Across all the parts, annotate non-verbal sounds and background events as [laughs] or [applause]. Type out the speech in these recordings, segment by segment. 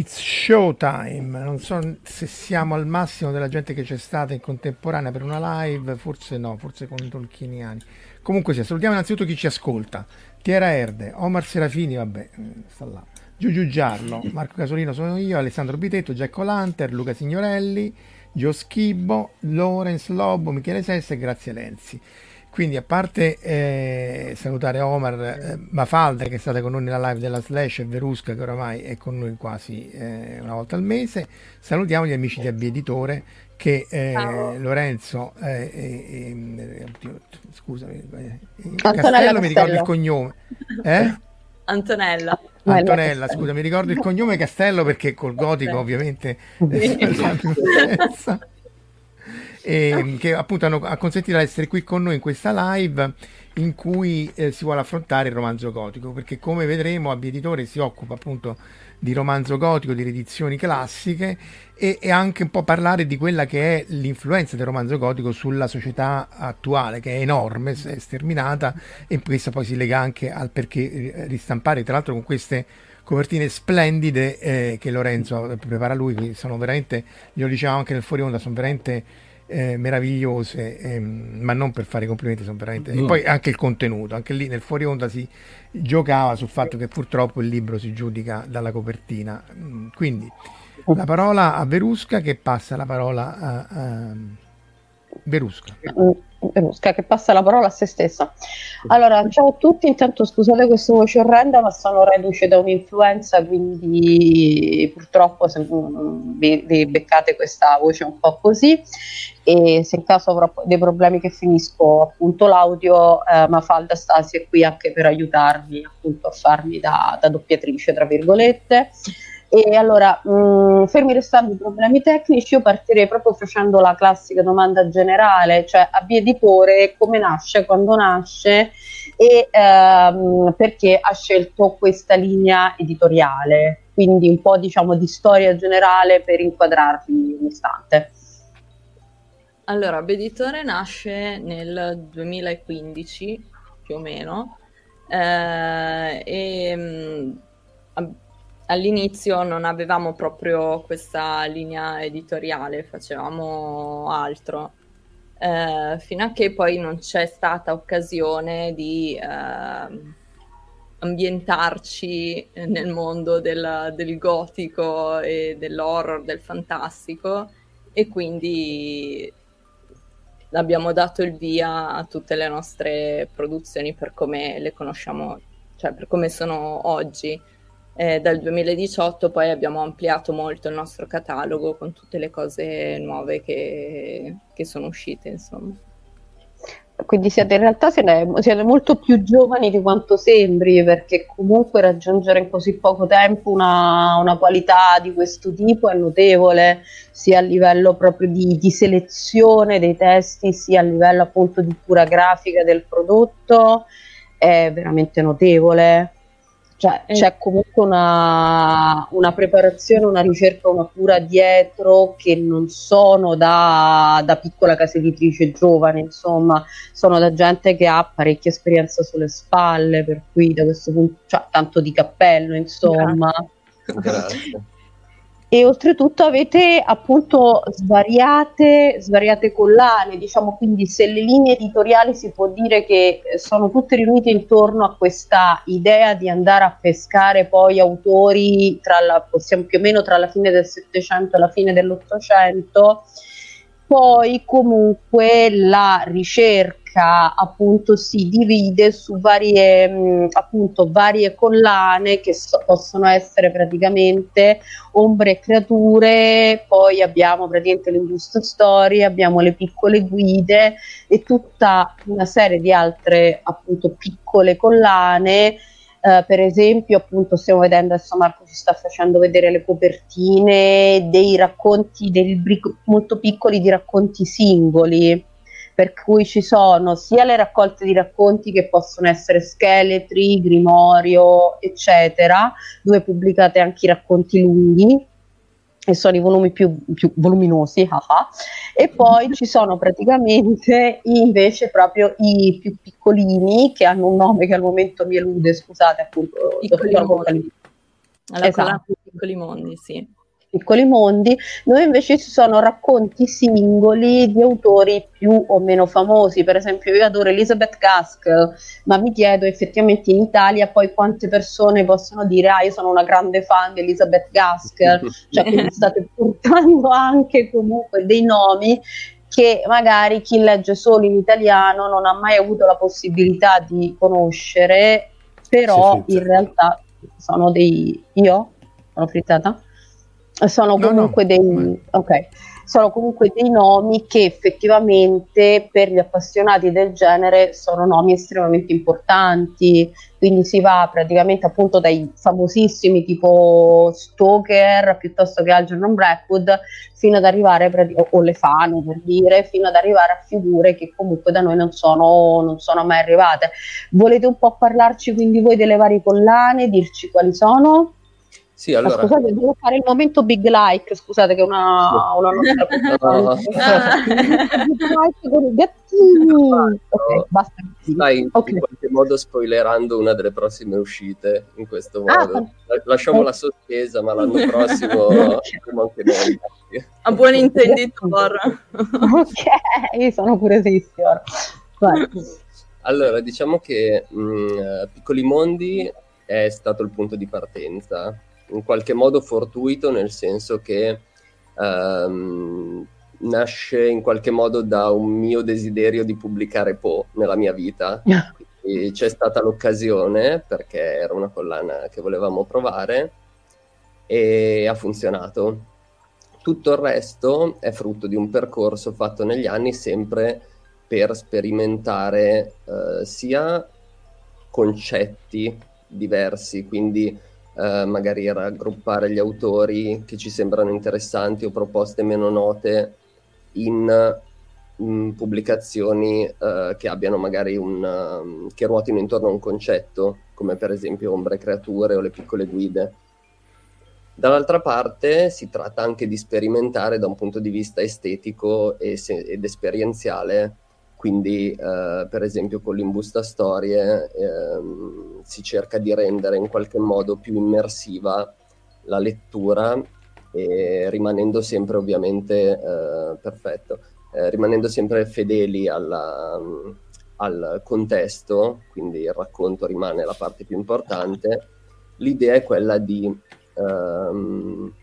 It's showtime. Non so se siamo al massimo della gente che c'è stata in contemporanea per una live, forse no, forse con i tolkieniani. Comunque sia, salutiamo innanzitutto chi ci ascolta. Tiera Erde, Omar Serafini, vabbè, eh, sta là. Giugiu Giarlo, Marco Casolino sono io, Alessandro Bitetto, Giacco Lanter, Luca Signorelli, Gio Schibbo, Lorenz Lobo, Michele Sessa e Grazia Lenzi. Quindi a parte eh, salutare Omar eh, Mafalda che è stata con noi nella live della Slash e Verusca che oramai è con noi quasi eh, una volta al mese, salutiamo gli amici di Abbi Editore che eh, Lorenzo, eh, eh, scusami, Castello mi ricordo il cognome. [laughs] Antonella. Antonella, scusa, mi ricordo il cognome Castello perché col gotico ovviamente [laughs] [laughs] e che appunto hanno ha consentito di essere qui con noi in questa live in cui eh, si vuole affrontare il romanzo gotico perché come vedremo Abbi Editore si occupa appunto di romanzo gotico, di edizioni classiche e, e, anche un po' parlare di quella che è l'influenza del romanzo gotico sulla società attuale che è enorme, è sterminata e questa poi si lega anche al perché eh, ristampare tra l'altro con queste copertine splendide eh, che Lorenzo prepara lui, sono veramente, glielo dicevamo anche nel fuori onda, sono veramente eh, meravigliose, ehm, ma non per fare complimenti, sono veramente... No. E poi anche il contenuto, anche lì nel fuori onda si giocava sul fatto che purtroppo il libro si giudica dalla copertina. Mm, quindi la parola a Verusca che passa la parola a... a... Berusca. Berusca che passa la parola a se stessa. Allora, ciao a tutti, intanto scusate questa voce orrenda, ma sono reduce da un'influenza, quindi purtroppo se, mm, vi, beccate questa voce un po' così e se in caso avrò dei problemi che finisco appunto l'audio, eh, Mafalda Stasi è qui anche per aiutarmi appunto a farmi da, da doppiatrice, tra virgolette. E allora, mh, mm, fermi restando i problemi tecnici, io partirei proprio facendo la classica domanda generale, cioè a Editore come nasce, quando nasce e ehm, perché ha scelto questa linea editoriale, quindi un po' diciamo di storia generale per inquadrarvi un istante. Allora, Beditore nasce nel 2015 più o meno eh, e mh, mm, all'inizio non avevamo proprio questa linea editoriale, facevamo altro. Eh, fino a che poi non c'è stata occasione di eh, ambientarci nel mondo del, del, gotico e dell'horror, del fantastico e quindi abbiamo dato il via a tutte le nostre produzioni per come le conosciamo, cioè per come sono oggi eh, dal 2018 poi abbiamo ampliato molto il nostro catalogo con tutte le cose nuove che, che sono uscite, insomma. Quindi siete in realtà siete, molto più giovani di quanto sembri, perché comunque raggiungere in così poco tempo una, una qualità di questo tipo è notevole, sia a livello proprio di, di selezione dei testi, sia a livello appunto di cura grafica del prodotto, è veramente notevole. Cioè eh. c'è comunque una, una, preparazione, una ricerca, una cura dietro che non sono da, da, piccola casa editrice giovane, insomma, sono da gente che ha parecchia esperienza sulle spalle, per cui da questo punto, cioè, tanto di cappello, insomma. Grazie. Grazie e oltretutto avete appunto svariate, svariate collane, diciamo quindi se le linee editoriali si può dire che sono tutte riunite intorno a questa idea di andare a pescare poi autori tra la, possiamo, più o meno tra la fine del Settecento e la fine dell'Ottocento, poi comunque la ricerca ricerca appunto si divide su varie, mh, appunto, varie collane che so, possono essere praticamente ombre e creature, poi abbiamo praticamente le giuste storie, abbiamo le piccole guide e tutta una serie di altre appunto piccole collane. Uh, per esempio, appunto, stiamo vedendo adesso Marco ci sta facendo vedere le copertine dei racconti, dei libri molto piccoli di racconti singoli per cui ci sono sia le raccolte di racconti che possono essere scheletri, grimorio, eccetera, dove pubblicate anche i racconti lunghi e sono i volumi più, più voluminosi, haha. e poi ci sono praticamente invece proprio i più piccolini che hanno un nome che al momento mi elude, scusate appunto. Piccoli mondi. Alla esatto. piccoli mondi, sì piccoli mondi, dove invece ci sono racconti singoli di autori più o meno famosi. Per esempio, io adoro Elizabeth Gaskell, ma mi chiedo effettivamente in Italia poi quante persone possono dire: Ah, io sono una grande fan di Elizabeth Gaskell. [laughs] cioè, quindi state portando anche comunque dei nomi che magari chi legge solo in italiano non ha mai avuto la possibilità di conoscere, però in realtà sono dei. Io sono frittata? Sono comunque, no, no. Dei, okay, sono comunque dei nomi che effettivamente per gli appassionati del genere sono nomi estremamente importanti, quindi si va praticamente appunto dai famosissimi tipo Stoker piuttosto che Algernon Blackwood fino ad arrivare, o Lefano per dire, fino ad arrivare a figure che comunque da noi non sono, non sono mai arrivate. Volete un po' parlarci quindi voi delle varie collane, dirci quali sono? Sì, allora... Ma scusate, devo fare il momento big like, scusate che è una, una nostra no. [laughs] big like con i gattini. ok, basta. Stai okay. in qualche modo spoilerando una delle prossime uscite in questo ah, modo. Ah, Lasciamola sospesa, ma l'anno [laughs] prossimo avremo anche noi. A buon intenditor. ok, sono curiosissimo. Allora, diciamo che mh, mm, Piccoli Mondi è stato il punto di partenza in qualche modo fortuito, nel senso che um, nasce in qualche modo da un mio desiderio di pubblicare Poe nella mia vita. [laughs] E c'è stata l'occasione perché era una collana che volevamo provare e ha funzionato. Tutto il resto è frutto di un percorso fatto negli anni sempre per sperimentare eh, sia concetti diversi, quindi eh, magari raggruppare gli autori che ci sembrano interessanti o proposte meno note in, in pubblicazioni eh, che abbiano magari un um, che ruotino intorno a un concetto, come per esempio Ombre Creature o le piccole guide. Dall'altra parte si tratta anche di sperimentare da un punto di vista estetico se- ed esperienziale quindi eh, per esempio con l'imbusta storie ehm, si cerca di rendere in qualche modo più immersiva la lettura rimanendo sempre ovviamente eh, perfetto eh, rimanendo sempre fedeli alla, al contesto quindi il racconto rimane la parte più importante. L'idea è quella di ehm,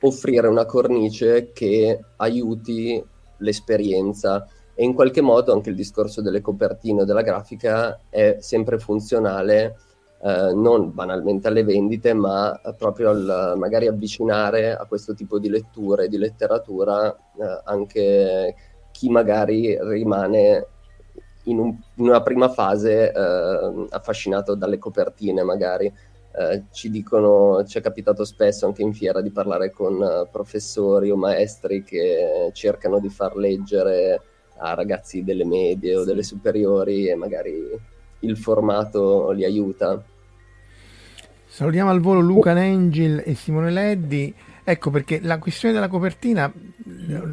offrire una cornice che aiuti l'esperienza e in qualche modo anche il discorso delle copertine o della grafica è sempre funzionale eh, non banalmente alle vendite ma proprio al magari avvicinare a questo tipo di letture, di letteratura eh, anche chi magari rimane in, un, in una prima fase eh, affascinato dalle copertine magari. Eh, ci dicono, ci è capitato spesso anche in fiera di parlare con uh, professori o maestri che cercano di far leggere a ragazzi delle medie o delle superiori e magari il formato li aiuta. Salutiamo al volo Luca Nengil e Simone Leddi. Ecco perché la questione della copertina,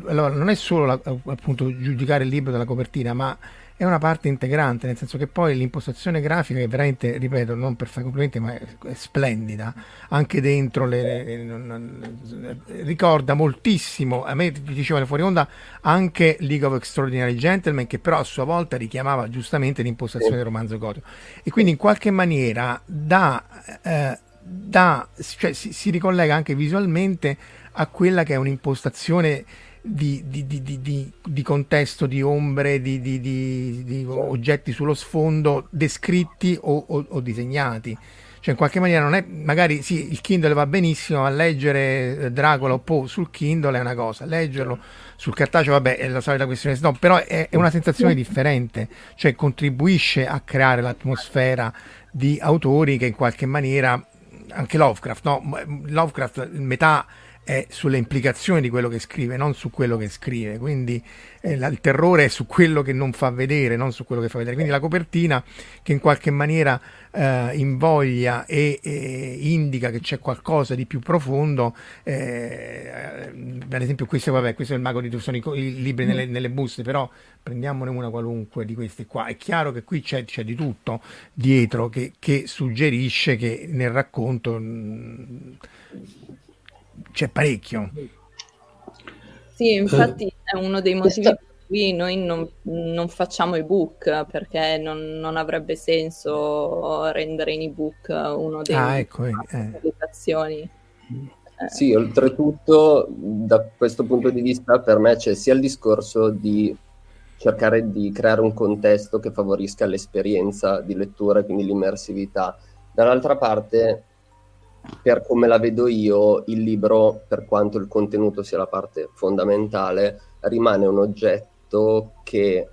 allora, non è solo la, appunto giudicare il libro dalla copertina, ma è una parte integrante, nel senso che poi l'impostazione grafica è veramente, ripeto, non per fare complimenti, ma è, splendida, anche dentro le, le, le, ricorda moltissimo, a me diceva fuori onda anche League of Extraordinary Gentlemen, che però a sua volta richiamava giustamente l'impostazione del romanzo gotico. E quindi in qualche maniera da, eh, da cioè, si, si ricollega anche visualmente a quella che è un'impostazione di, di, di, di, contesto, di ombre, di, oggetti sullo sfondo descritti o, o, o, disegnati. Cioè, in qualche maniera non è, magari sì, il Kindle va benissimo, ma leggere eh, Dracula o Poe sul Kindle è una cosa, leggerlo sul cartaceo, vabbè, è la solita questione, no, però è, è una sensazione differente, cioè contribuisce a creare l'atmosfera di autori che in qualche maniera, anche Lovecraft, no? Lovecraft, metà è sulle implicazioni di quello che scrive, non su quello che scrive. Quindi eh, la, il terrore è su quello che non fa vedere, non su quello che fa vedere. Quindi la copertina che in qualche maniera eh, invoglia e, e, indica che c'è qualcosa di più profondo. Eh, ad esempio, questo, vabbè, questo è il mago di sono i, libri nelle, nelle, buste, però prendiamone una qualunque di questi qua. È chiaro che qui c'è, c'è di tutto dietro che, che, suggerisce che nel racconto. Mh, c'è parecchio. Sì, infatti eh. è uno dei motivi per cui noi non, non facciamo ebook perché non, non, avrebbe senso rendere in ebook uno dei ah, ecco, eh. applicazioni. Eh. Sì, oltretutto da questo punto di vista per me c'è sia il discorso di cercare di creare un contesto che favorisca l'esperienza di lettura, quindi l'immersività. Dall'altra parte per come la vedo io, il libro, per quanto il contenuto sia la parte fondamentale, rimane un oggetto che,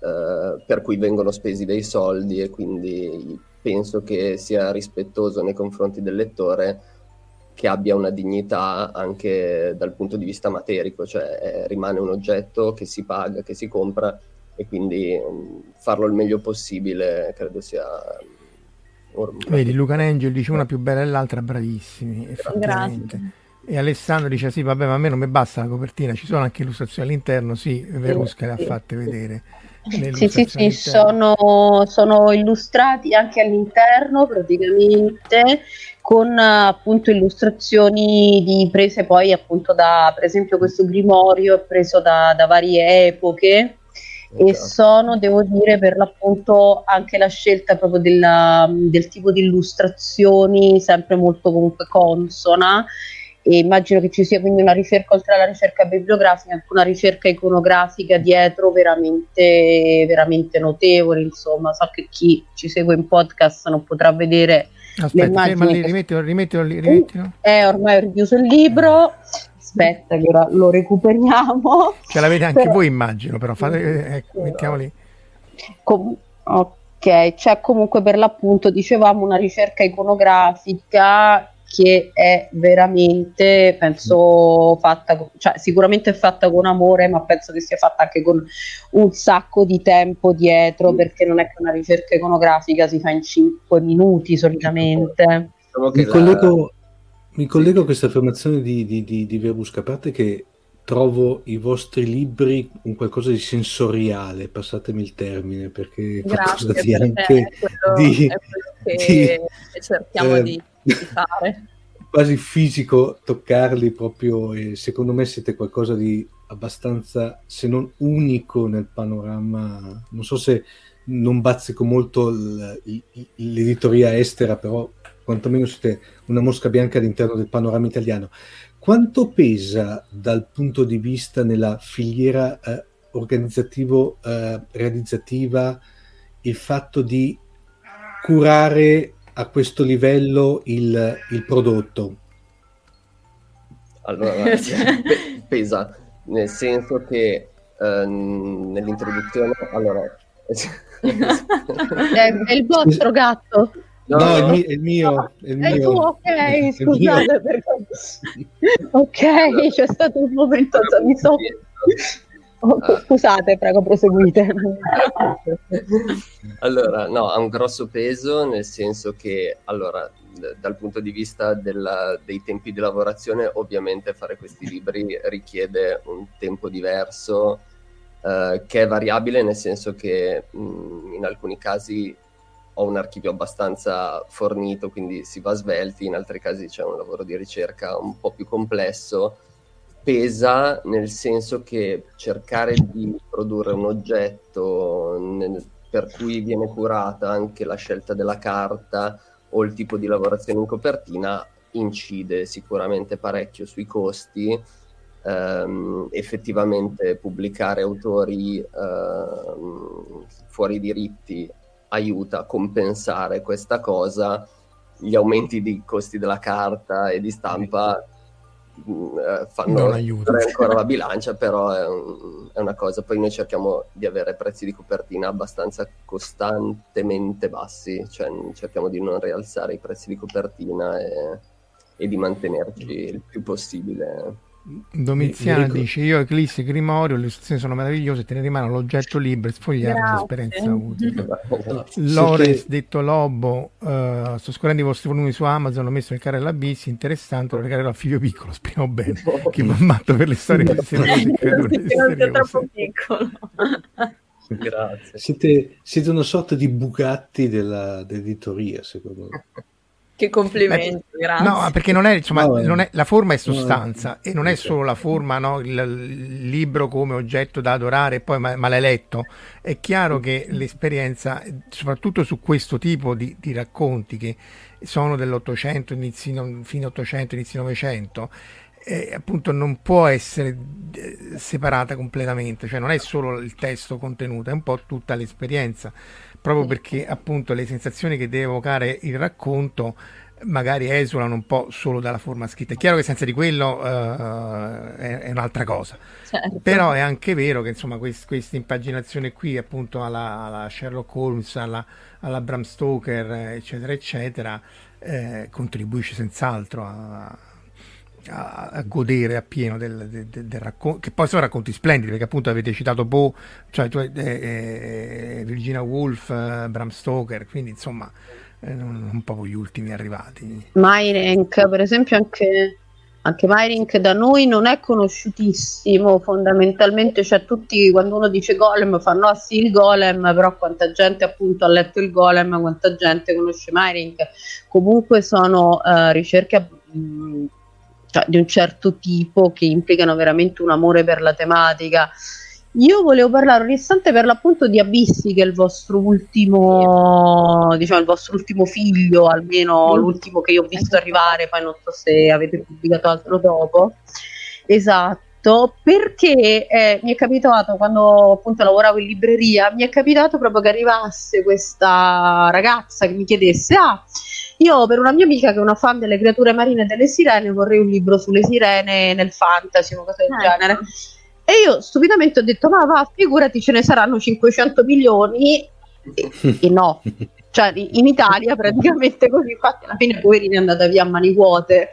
eh, per cui vengono spesi dei soldi e quindi penso che sia rispettoso nei confronti del lettore che abbia una dignità anche dal punto di vista materico, cioè eh, rimane un oggetto che si paga, che si compra e quindi mh, mm, farlo il meglio possibile credo sia Vedi, Luca Angel dice una più bella dell'altra, bravissimi, effettivamente. Grazie. E Alessandro dice sì, vabbè, ma a me non mi basta la copertina, ci sono anche illustrazioni all'interno, sì, Verusca le ha fatte vedere. Sì, sì, sì, sono, sono, illustrati anche all'interno praticamente con appunto illustrazioni di prese poi appunto da, per esempio questo grimorio è preso da, da varie epoche e esatto. sono, devo dire, per l'appunto anche la scelta proprio della, del tipo di illustrazioni sempre molto comunque consona e immagino che ci sia quindi una ricerca oltre alla ricerca bibliografica anche una ricerca iconografica dietro veramente, veramente notevole insomma so che chi ci segue in podcast non potrà vedere Aspetta, ferma lì, rimettilo, rimettilo lì, rimettilo. Eh, ormai ho richiuso il libro aspetta che ora lo recuperiamo. Ce l'avete anche però... voi immagino però fate, eh, ecco, mettiamo lì. Com- ok c'è comunque per l'appunto dicevamo una ricerca iconografica che è veramente, penso, fatta, cioè sicuramente è fatta con amore, ma penso che sia fatta anche con un sacco di tempo dietro, perché non è che una ricerca iconografica si fa in 5 minuti solitamente. Mi collego, mi collego a questa affermazione di, di, di, di Verbus, a parte che trovo i vostri libri un qualcosa di sensoriale, passatemi il termine, perché qualcosa di anche quello, di, [laughs] di, cerchiamo eh, di di fare. Quasi fisico toccarli proprio e secondo me siete qualcosa di abbastanza, se non unico nel panorama. Non so se non bazzico molto l'editoria estera, però quantomeno siete una mosca bianca all'interno del panorama italiano. Quanto pesa dal punto di vista nella filiera eh, organizzativo eh, realizzativa il fatto di curare a questo livello il, il prodotto? Allora, [laughs] pesa, nel senso che eh, nell'introduzione... Allora... [laughs] è il vostro gatto? No, no, È, il, è il mio. È il mio. Tu, ok, scusate. [laughs] Perché... ok, c'è stato un momento, mi so... Oh, scusate, prego, proseguite. [laughs] allora, no, ha un grosso peso nel senso che, allora, d- dal punto di vista della, dei tempi di lavorazione, ovviamente fare questi libri richiede un tempo diverso eh, che è variabile, nel senso che mh, in alcuni casi ho un archivio abbastanza fornito, quindi si va svelti, in altri casi c'è un lavoro di ricerca un po' più complesso pesa nel senso che cercare di produrre un oggetto nel, per cui viene curata anche la scelta della carta o il tipo di lavorazione in copertina incide sicuramente parecchio sui costi. Um, effettivamente pubblicare autori uh, fuori diritti aiuta a compensare questa cosa. Gli aumenti di costi della carta e di stampa eh, fanno ancora la bilancia, però è, un, è, una cosa. Poi noi cerchiamo di avere prezzi di copertina abbastanza costantemente bassi, cioè cerchiamo di non rialzare i prezzi di copertina e, e di mantenerci il più possibile Domiziana dice io Eclissi Grimorio le istruzioni sono meravigliose te ne rimane l'oggetto libero sfogliare l'esperienza utile. Lores detto Lobo uh, sto scorrendo i vostri volumi su Amazon ho messo il carrello Abyss interessante lo regalerò a figlio piccolo [laughs] speriamo bene che mi ha matto per le storie misteriose credo è troppo piccolo. Grazie. Siete, siete, una sorta di Bugatti della, dell'editoria secondo me che complimenti, Beh, grazie. No, perché non è, insomma, no, non è, la forma è sostanza no, e non è solo la forma, no, il, il, libro come oggetto da adorare e poi ma, ma l'hai letto. È chiaro che l'esperienza, soprattutto su questo tipo di, di racconti che sono dell'Ottocento, inizi, fine Ottocento, inizio Novecento, eh, appunto non può essere eh, separata completamente, cioè non è solo il testo contenuto, è un po' tutta l'esperienza proprio perché appunto le sensazioni che deve evocare il racconto magari esulano un po' solo dalla forma scritta. È chiaro che senza di quello uh, è, è, un'altra cosa, certo. però è anche vero che insomma quest, questa impaginazione qui appunto alla, alla Sherlock Holmes, alla, alla, Bram Stoker, eccetera, eccetera, eh, contribuisce senz'altro a, a, a, godere appieno del, del, del, del, racconto, che poi sono racconti splendidi, perché appunto avete citato Poe, cioè, cioè eh, Virginia Woolf, eh, Bram Stoker, quindi insomma eh, non, un po' gli ultimi arrivati. Myrink, per esempio anche, anche Myrink da noi non è conosciutissimo, fondamentalmente cioè tutti quando uno dice Golem fanno ah sì il Golem, però quanta gente appunto ha letto il Golem, quanta gente conosce Myrink, comunque sono uh, ricerche... Mh, cioè, di un certo tipo che implicano veramente un amore per la tematica Io volevo parlare un istante per l'appunto di Abissi, che è il vostro ultimo, diciamo, il vostro ultimo figlio, almeno mm. l'ultimo che io ho visto arrivare, poi non so se avete pubblicato altro dopo. Esatto, perché eh, mi è capitato quando appunto lavoravo in libreria, mi è capitato proprio che arrivasse questa ragazza che mi chiedesse, ah, io per una mia amica che è una fan delle creature marine e delle sirene vorrei un libro sulle sirene nel fantasy, una cosa del ecco. genere. E io stupidamente ho detto, ma va, figurati, ce ne saranno 500 milioni. E, e no, cioè in Italia praticamente così, infatti alla fine poverini è andata via a mani vuote,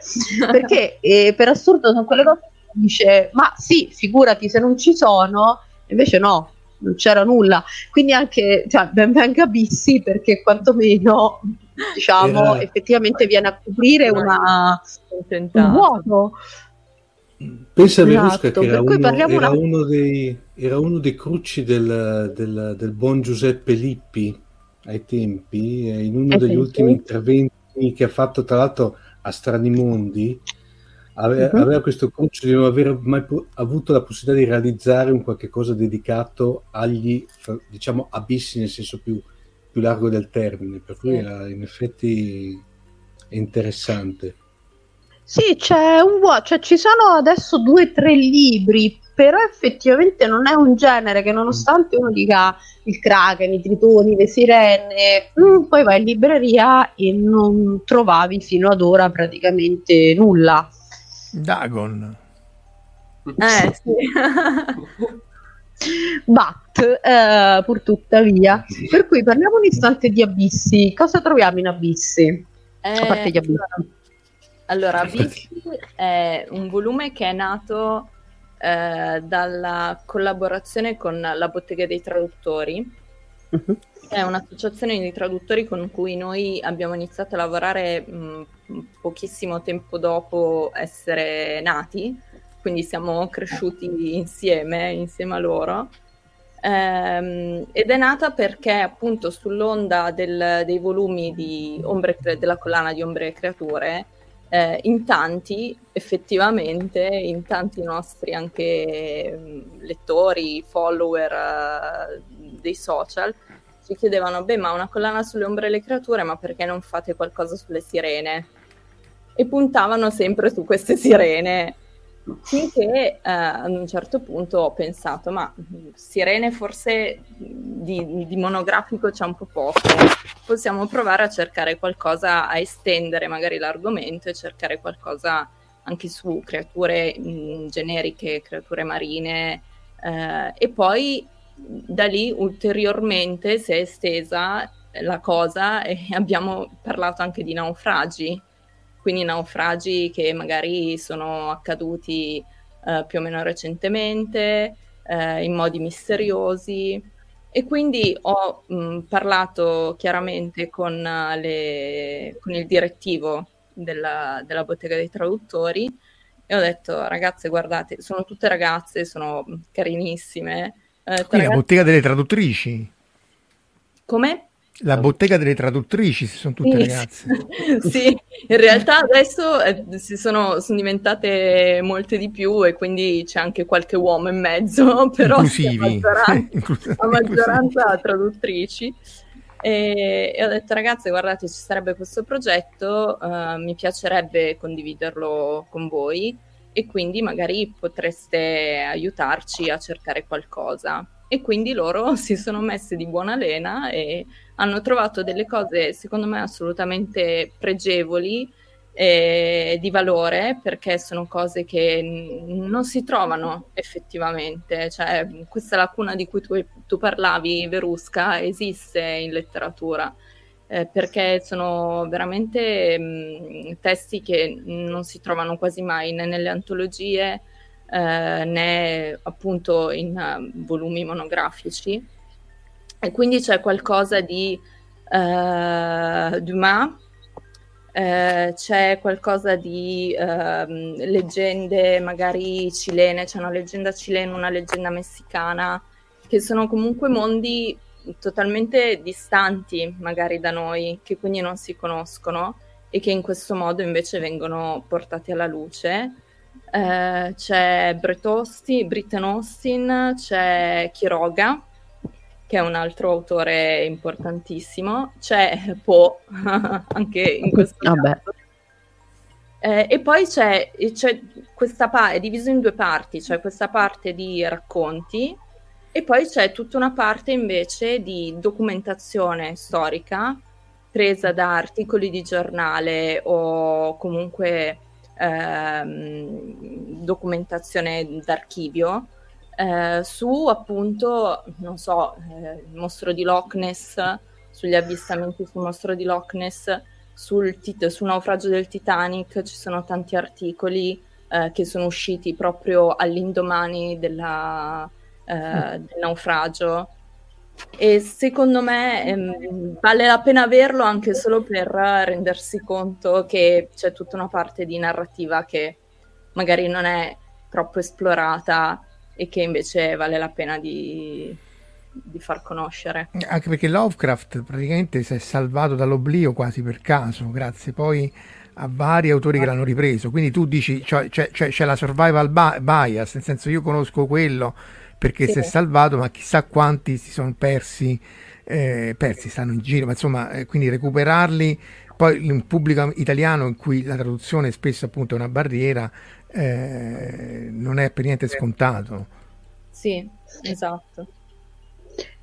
perché eh, per assurdo sono quelle cose che dice, ma sì, figurati se non ci sono, invece no, non c'era nulla. Quindi anche, cioè, ben venga Bissi perché quantomeno, diciamo, Era... effettivamente viene a coprire una, un vuoto. Pensa a Verusca esatto, che era, uno, era, una... uno dei, era, uno, dei, cruci del, del, del, buon Giuseppe Lippi ai tempi, in uno degli ultimi interventi che ha fatto tra l'altro a Strani Mondi, aveva, uh-huh. aveva questo cruccio di non aver mai avuto la possibilità di realizzare un qualche cosa dedicato agli, diciamo, abissi nel senso più, più largo del termine, per cui era in effetti interessante. Sì, c'è un vuoto, cioè ci sono adesso due o tre libri, però effettivamente non è un genere che nonostante uno dica il kraken, i tritoni, le sirene, mm, poi vai in libreria e non trovavi fino ad ora praticamente nulla. Dagon. Eh sì. [laughs] But, eh, pur tuttavia, per cui parliamo un istante di abissi. Cosa troviamo in abissi? Eh, A parte gli abissi. Allora, Abissi è un volume che è nato eh, dalla collaborazione con la Bottega dei Traduttori. Uh-huh. È un'associazione di traduttori con cui noi abbiamo iniziato a lavorare mh, pochissimo tempo dopo essere nati, quindi siamo cresciuti insieme, insieme a loro. Ehm, ed è nata perché appunto sull'onda del, dei volumi di ombre, della collana di Ombre e Creature eh, in tanti effettivamente, in tanti nostri anche mm, lettori, follower eh, dei social, ci chiedevano, beh ma una collana sulle ombre e le creature, ma perché non fate qualcosa sulle sirene? E puntavano sempre su queste sirene. Finché eh, ad un certo punto ho pensato, ma Sirene forse di, di, monografico c'è un po' poco, possiamo provare a cercare qualcosa, a estendere magari l'argomento e cercare qualcosa anche su creature mh, mm, generiche, creature marine. Eh, e poi da lì ulteriormente si è estesa la cosa e [laughs] abbiamo parlato anche di naufragi quindi naufragi che magari sono accaduti eh, più o meno recentemente, eh, in modi misteriosi. E quindi ho mh, parlato chiaramente con, le, con il direttivo della, della, bottega dei traduttori e ho detto ragazze guardate, sono tutte ragazze, sono carinissime. Quindi ragazze... la bottega delle traduttrici? Come? La bottega delle traduttrici, sono tutte sì, ragazze. [laughs] sì, in realtà adesso eh, si sono, sono, diventate molte di più e quindi c'è anche qualche uomo in mezzo, [laughs] però Inclusivi. [laughs] a maggioranza, traduttrici. E, e, ho detto ragazze guardate ci sarebbe questo progetto, uh, mi piacerebbe condividerlo con voi e quindi magari potreste aiutarci a cercare qualcosa. E quindi loro [laughs] si sono messe di buona lena e hanno trovato delle cose secondo me assolutamente pregevoli e di valore perché sono cose che n- non si trovano effettivamente, cioè questa lacuna di cui tu, tu parlavi, Verusca, esiste in letteratura. Eh, perché sono veramente mh, testi che non si trovano quasi mai né nelle antologie eh, né appunto in uh, volumi monografici. E quindi c'è qualcosa di uh, Dumas, uh, c'è qualcosa di uh, leggende magari cilene, c'è una leggenda cilena, una leggenda messicana, che sono comunque mondi totalmente distanti magari da noi, che quindi non si conoscono e che in questo modo invece vengono portati alla luce eh, c'è Brett Austin, Britton Austin, c'è Chiroga, che è un altro autore importantissimo, c'è Poe, [laughs] anche in questo Vabbè. caso. Eh, e poi c'è, c'è questa parte, è diviso in due parti, c'è questa parte di racconti e poi c'è tutta una parte invece di documentazione storica presa da articoli di giornale o comunque ehm, documentazione d'archivio eh, su appunto, non so, eh, il mostro di Loch Ness, sugli avvistamenti sul mostro di Loch Ness, sul, tit- sul naufragio del Titanic, ci sono tanti articoli eh, che sono usciti proprio all'indomani della, eh, del naufragio. E secondo me ehm, vale la pena averlo anche solo per rendersi conto che c'è tutta una parte di narrativa che magari non è troppo esplorata e che invece vale la pena di, di far conoscere. Anche perché Lovecraft praticamente si è salvato dall'oblio quasi per caso, grazie poi a vari autori che l'hanno ripreso. Quindi tu dici, cioè, c'è, c'è, c'è la survival bias, nel senso io conosco quello perché Sì. si è salvato, ma chissà quanti si sono persi, eh, persi, stanno in giro, ma insomma, eh, quindi recuperarli. Poi in un pubblico italiano in cui la traduzione spesso appunto è una barriera, eh, non è per niente scontato. Sì, esatto.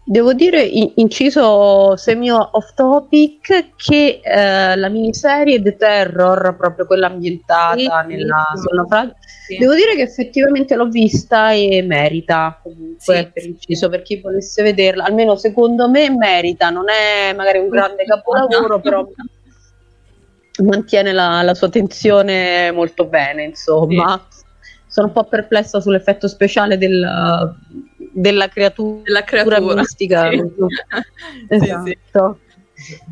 Devo dire, in- inciso semi off topic, che eh, la miniserie The Terror, proprio quella ambientata Sì, nella, sì. naufragio, Sì. devo dire che effettivamente l'ho vista e merita comunque Sì, per inciso per chi volesse vederla, almeno secondo me merita, non è magari un grande [laughs] capolavoro, però [laughs] mantiene la, la sua tensione molto bene, insomma. Sono un po' perplessa sull'effetto speciale del- della creatura, Della creatura. [laughs] mistica. Sì. [laughs] Sì, sì. Esatto.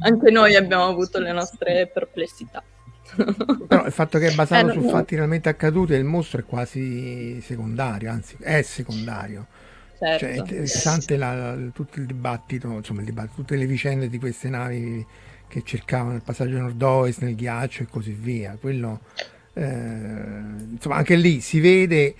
Anche noi abbiamo avuto le nostre perplessità. [laughs] Però il fatto che è basato Eh, su no- fatti realmente accaduti il mostro è quasi secondario, anzi è secondario. Cioè, è Certo. interessante la- tutto il dibattito, insomma il dibattito, tutte le vicende di queste navi che cercavano il passaggio nord-ovest nel ghiaccio e così via. Quello, eh, insomma, anche lì si vede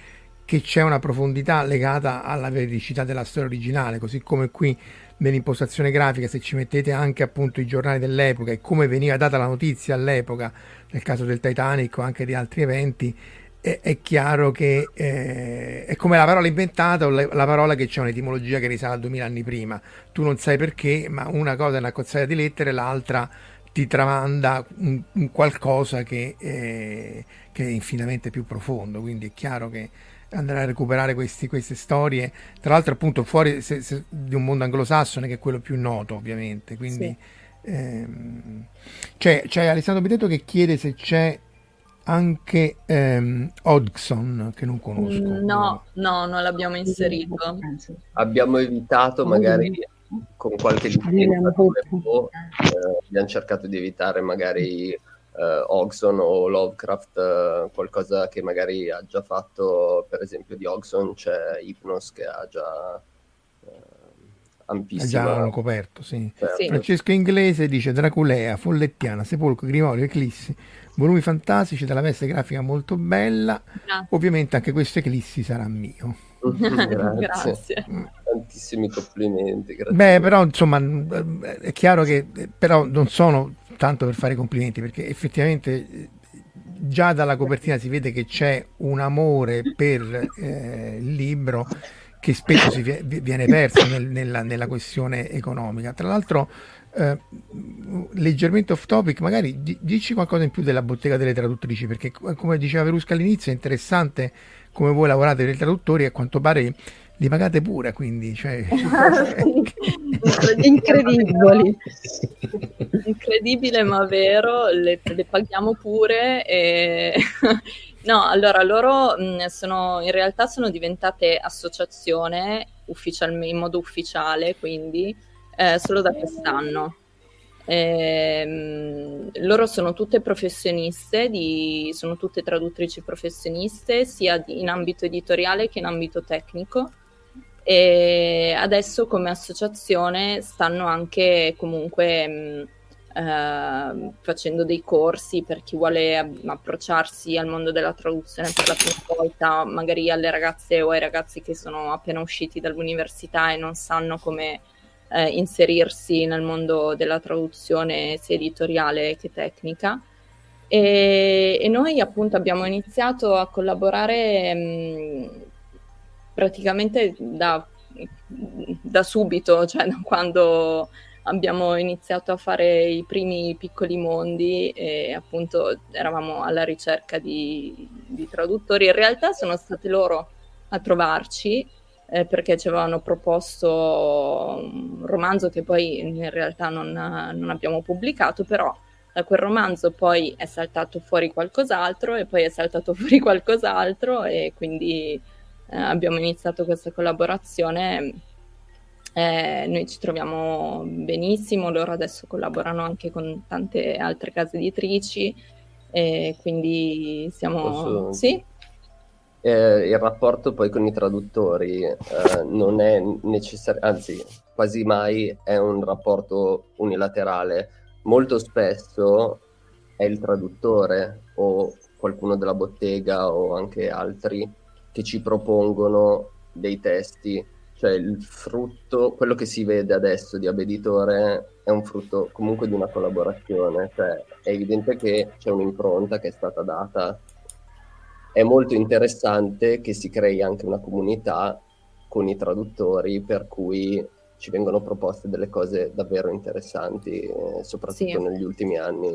che c'è una profondità legata alla veridicità della storia originale, così come qui nell'impostazione grafica, se ci mettete anche appunto i giornali dell'epoca e come veniva data la notizia all'epoca, nel caso del Titanic o anche di altri eventi, è, è chiaro che eh, è come la parola inventata o la, la parola che c'è un'etimologia che risale a 2000 anni prima. Tu non sai perché, ma una cosa è una cozzaglia di lettere, l'altra ti tramanda un, un qualcosa che, eh, che è infinitamente più profondo. Quindi è chiaro che andare a recuperare questi- queste storie, tra l'altro appunto fuori se- se- di un mondo anglosassone che è quello più noto ovviamente. Quindi ehm, c'è, c'è Alessandro Bitetto che chiede se c'è anche ehm, Hodgson che non conosco. Mm, No, no, non l'abbiamo inserito. Abbiamo evitato magari con qualche differenza eh, abbiamo cercato di evitare magari eh, Ogson o Lovecraft, eh, qualcosa che magari ha già fatto, per esempio di Ogson c'è Hypnos che ha già eh, ampissima... Già l'hanno coperto, sì. certo. Francesco Inglese dice Draculea, Follettiana, Sepolcro, Grimorio, Eclissi, volumi fantastici dalla veste grafica molto bella. Grazie. Ovviamente anche questo Eclissi sarà mio. [laughs] Grazie. Grazie. Tantissimi complimenti. Grazie. Beh, però insomma è chiaro che però non sono tanto per fare complimenti perché effettivamente già dalla copertina si vede che c'è un amore per eh, il libro che spesso si vie- viene perso nel- nella, nella questione economica. Tra l'altro, eh, leggermente off topic, magari di- dici qualcosa in più della bottega delle traduttrici, perché co- come diceva Verusca all'inizio è interessante come voi lavorate per i traduttori e a quanto pare li pagate pure, quindi cioè, [laughs] Incredibili. [laughs] Incredibile ma vero, le, le paghiamo pure. E... [laughs] no, allora loro mh, sono, in realtà sono diventate associazione in modo ufficiale, quindi eh, solo da quest'anno. Ehm, loro sono tutte professioniste, di- sono tutte traduttrici professioniste, sia di- in ambito editoriale che in ambito tecnico. E adesso come associazione stanno anche comunque mh, eh, facendo dei corsi per chi vuole approcciarsi al mondo della traduzione per la prima volta, magari alle ragazze o ai ragazzi che sono appena usciti dall'università e non sanno come eh, inserirsi nel mondo della traduzione sia editoriale che tecnica. E, e noi appunto abbiamo iniziato a collaborare mh, praticamente da, da subito, cioè da quando abbiamo iniziato a fare i primi piccoli mondi e appunto eravamo alla ricerca di, di traduttori. In realtà sono state loro a trovarci eh, perché ci avevano proposto un romanzo che poi in realtà non, non, abbiamo pubblicato, però da quel romanzo poi è saltato fuori qualcos'altro e poi è saltato [laughs] fuori qualcos'altro e quindi eh, abbiamo iniziato questa collaborazione eh, noi ci troviamo benissimo, loro adesso collaborano anche con tante altre case editrici, e quindi siamo... Posso... Sì? Eh, il rapporto poi con i traduttori eh, non è necessario, anzi quasi mai è un rapporto unilaterale. Molto spesso è il traduttore o qualcuno della bottega o anche altri che ci propongono dei testi cioè il frutto, quello che si vede adesso di Abeditore è un frutto comunque di una collaborazione, cioè è evidente che c'è un'impronta che è stata data. È molto interessante che si crei anche una comunità con i traduttori per cui ci vengono proposte delle cose davvero interessanti, eh, soprattutto sì. negli ultimi anni.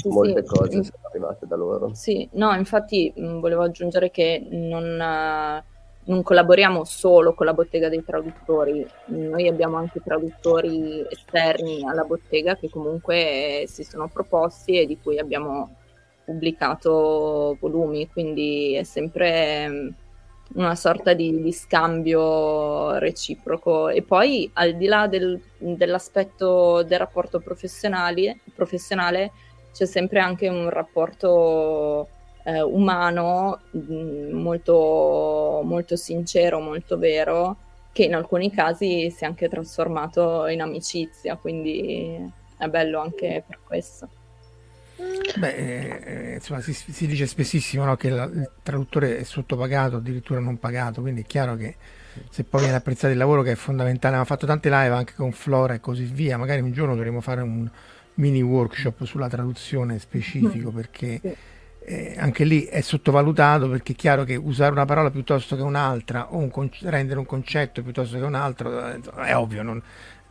Sì, molte sì. cose sono arrivate da loro. Sì, no, infatti mh, volevo aggiungere che non... Uh non collaboriamo solo con la bottega dei traduttori, noi abbiamo anche traduttori esterni alla bottega che comunque si sono proposti e di cui abbiamo pubblicato volumi, quindi è sempre mm, una sorta di, di scambio reciproco. E poi al di là del, dell'aspetto del rapporto professionale, professionale c'è sempre anche un rapporto eh, umano mh, mm, molto, molto sincero, molto vero, che in alcuni casi si è anche trasformato in amicizia, quindi è bello anche per questo. Beh, eh, insomma, si, si, dice spessissimo no, che la, il traduttore è sottopagato, addirittura non pagato, quindi è chiaro che se poi viene apprezzato il lavoro che è fondamentale, abbiamo fatto tante live anche con Flora e così via, magari un giorno dovremo fare un mini workshop sulla traduzione specifico perché sì. eh, anche lì è sottovalutato perché è chiaro che usare una parola piuttosto che un'altra o un con- rendere un concetto piuttosto che un altro eh, è ovvio, non,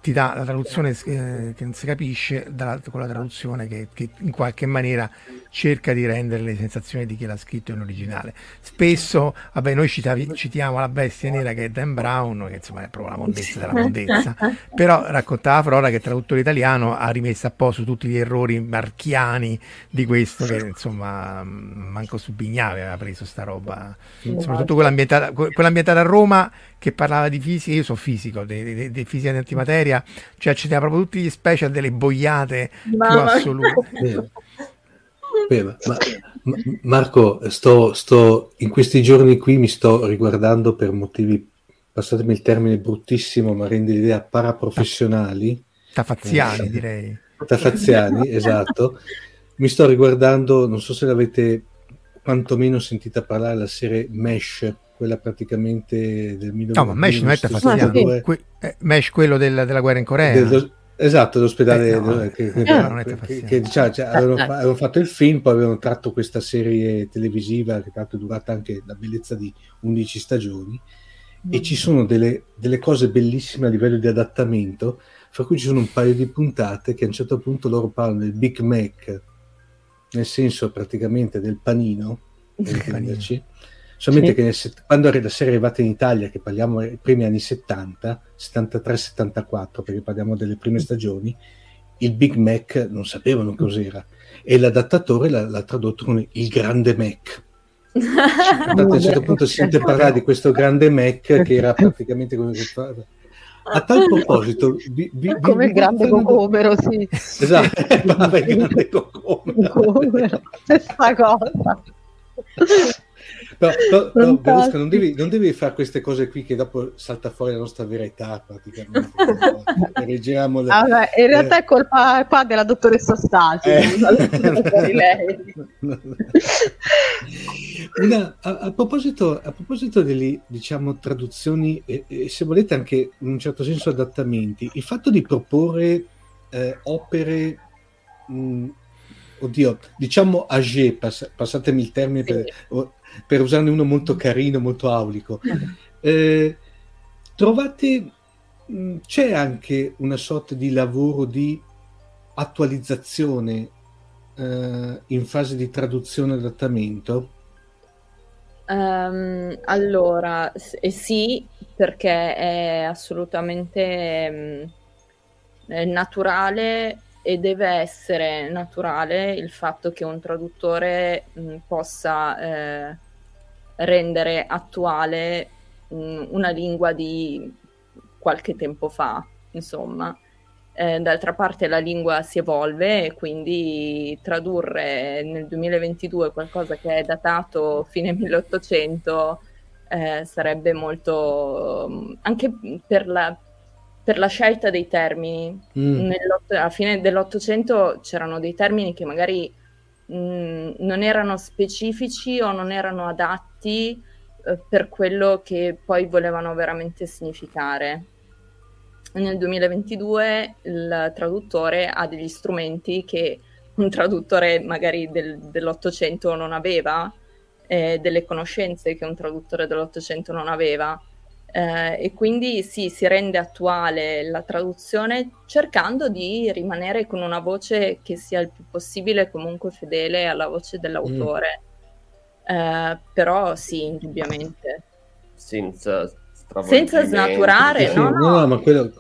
ti dà la traduzione eh, che non si capisce da, con la traduzione che, che, in qualche maniera cerca di rendere le sensazioni di chi l'ha scritto in originale. Spesso, vabbè, noi citavi, citiamo la bestia nera che è Dan Brown, che insomma è proprio la mondezza della mondezza, [laughs] però raccontava Flora che il traduttore italiano ha rimesso a posto tutti gli errori marchiani di questo, che insomma manco su Bignave aveva preso sta roba, soprattutto quella ambientata, quella ambientata a Roma che parlava di fisica, io sono fisico, di, di, fisica di antimateria, cioè ci c'era proprio tutti gli special delle boiate Mamma. più assolute. Beh, ma, ma, Marco, sto, sto, in questi giorni qui mi sto riguardando per motivi, passatemi il termine bruttissimo, ma rende l'idea paraprofessionali. Tafaziani, eh, direi. Tafaziani, esatto. Mi sto riguardando, non so se l'avete quantomeno sentita parlare, la serie Mesh, quella praticamente del 1900. No, ma Mesh non è Tafaziani, que- eh, Mesh quello del, della guerra in Corea. Del, Esatto, l'ospedale eh, no, che, che, eh, che, che diciamo, cioè, avevano, avevano, fatto il film, poi avevano tratto questa serie televisiva che tra l'altro è durata anche la bellezza di 11 stagioni mm. e ci sono delle, delle, cose bellissime a livello di adattamento, fra cui ci sono un paio di puntate che a un certo punto loro parlano del Big Mac, nel senso praticamente del panino, per intenderci, Solamente sì. che nel, quando la serie è arrivata in Italia, che parliamo dei primi anni 70, 73-74, perché parliamo delle prime stagioni, il Big Mac non sapevano cos'era e l'adattatore l'ha, l'ha tradotto come il grande Mac. [laughs] A un certo punto si sente parlare di questo grande Mac che era [laughs] praticamente come a tal proposito, vi, vi, come il grande cocomero, sì. [laughs] Esatto, [laughs] il grande cocomero. Stessa cosa. Però, però, però Verusca, non devi, non devi, fare queste cose qui che dopo salta fuori la nostra verità praticamente. [laughs] Reggiamo le, ah, in realtà eh. è colpa qua della dottoressa Stasi. Eh. [laughs] Una, a, a, proposito, a proposito delle diciamo, traduzioni e, e, se volete anche in un certo senso adattamenti, il fatto di proporre eh, opere mh, oddio, diciamo age, pass- passatemi il termine per, per, usarne uno molto carino, molto aulico. [laughs] Eh, trovate, mh, c'è anche una sorta di lavoro di attualizzazione eh, in fase di traduzione e adattamento? Um, allora, eh, sì, perché è assolutamente um, naturale e deve essere naturale il fatto che un traduttore mh, possa eh, rendere attuale mh, una lingua di qualche tempo fa, insomma. Eh, d'altra parte la lingua si evolve e quindi tradurre nel 2022 qualcosa che è datato fine 1800 eh, sarebbe molto anche per la, per la scelta dei termini. Mm. a fine dell'Ottocento c'erano dei termini che magari mm, non erano specifici o non erano adatti eh, per quello che poi volevano veramente significare. Nel 2022 il traduttore ha degli strumenti che un traduttore magari del, dell'Ottocento non aveva, eh, delle conoscenze che un traduttore dell'Ottocento non aveva eh, e quindi sì, si rende attuale la traduzione cercando di rimanere con una voce che sia il più possibile comunque fedele alla voce dell'autore. Mm. Eh, però sì, indubbiamente. Senza, Senza snaturare, sì, no, no, no quello...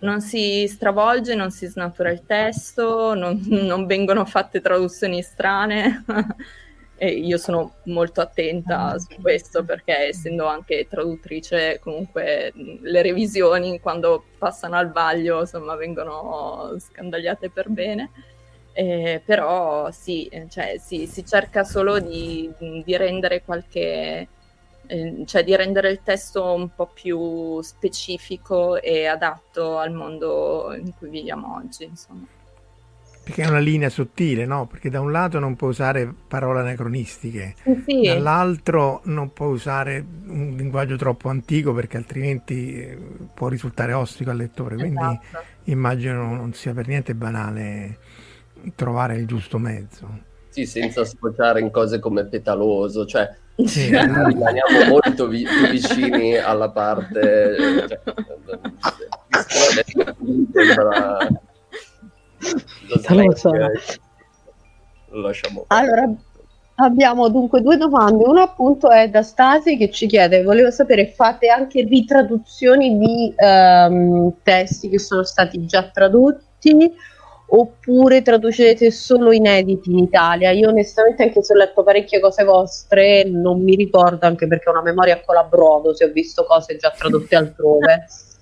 non si stravolge, non si snatura il testo, non, non vengono fatte traduzioni strane. [laughs] E io sono molto attenta ah, su questo perché essendo anche traduttrice comunque le revisioni quando passano al vaglio insomma vengono scandagliate per bene. Eh, però sì, cioè, sì, si cerca solo di, di rendere qualche eh, cioè di rendere il testo un po' più specifico e adatto al mondo in cui viviamo oggi, insomma. Perché è una linea sottile, no? Perché da un lato non puoi usare parole anacronistiche, sì. dall'altro non puoi usare un linguaggio troppo antico perché altrimenti eh, può risultare ostico al lettore. Quindi esatto. immagino non sia per niente banale trovare il giusto mezzo. Sì, senza sfociare in cose come petaloso, cioè sì. rimaniamo molto vi- vicini alla parte... Cioè, lo so. Lo lasciamo. Allora, abbiamo dunque due domande. Una appunto è da Stasi che ci chiede, volevo sapere, fate anche ritraduzioni di um, testi che sono stati già tradotti oppure traducete solo inediti in Italia? Io onestamente anche se ho letto parecchie cose vostre non mi ricordo anche perché ho una memoria a colabrodo se ho visto cose già tradotte altrove. [laughs]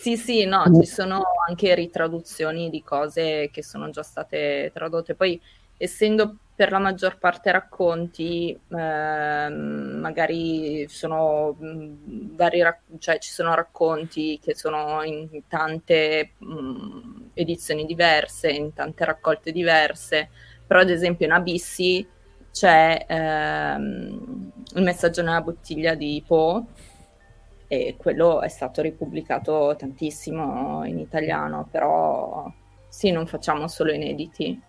Sì, sì, no, ci sono anche ritraduzioni di cose che sono già state tradotte. Poi, essendo per la maggior parte racconti, eh, magari sono mh, vari rac- cioè ci sono racconti che sono in tante mh, edizioni diverse, in tante raccolte diverse, però ad esempio in Abissi c'è ehm, il messaggio nella bottiglia di Poe e quello è stato ripubblicato tantissimo in italiano, però sì, non facciamo solo inediti.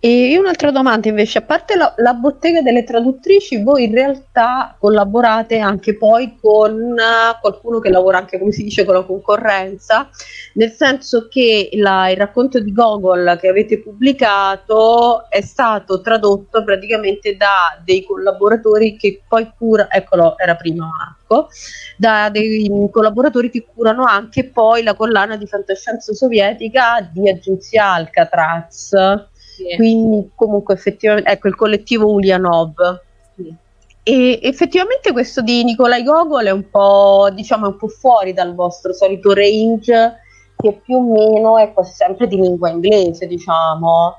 E un'altra domanda invece, a parte la, la, bottega delle traduttrici, voi in realtà collaborate anche poi con uh, qualcuno che lavora anche, come si dice, con la concorrenza, nel senso che la, il racconto di Gogol che avete pubblicato è stato tradotto praticamente da dei collaboratori che poi curano, eccolo, era prima Marco, da dei collaboratori che curano anche poi la collana di fantascienza sovietica di agenzia Alcatraz quindi comunque effettivamente, ecco il collettivo Ulyanov. Sì. E effettivamente questo di Nikolai Gogol è un po', diciamo, un po' fuori dal vostro solito range, che più o meno è quasi sempre di lingua inglese, diciamo.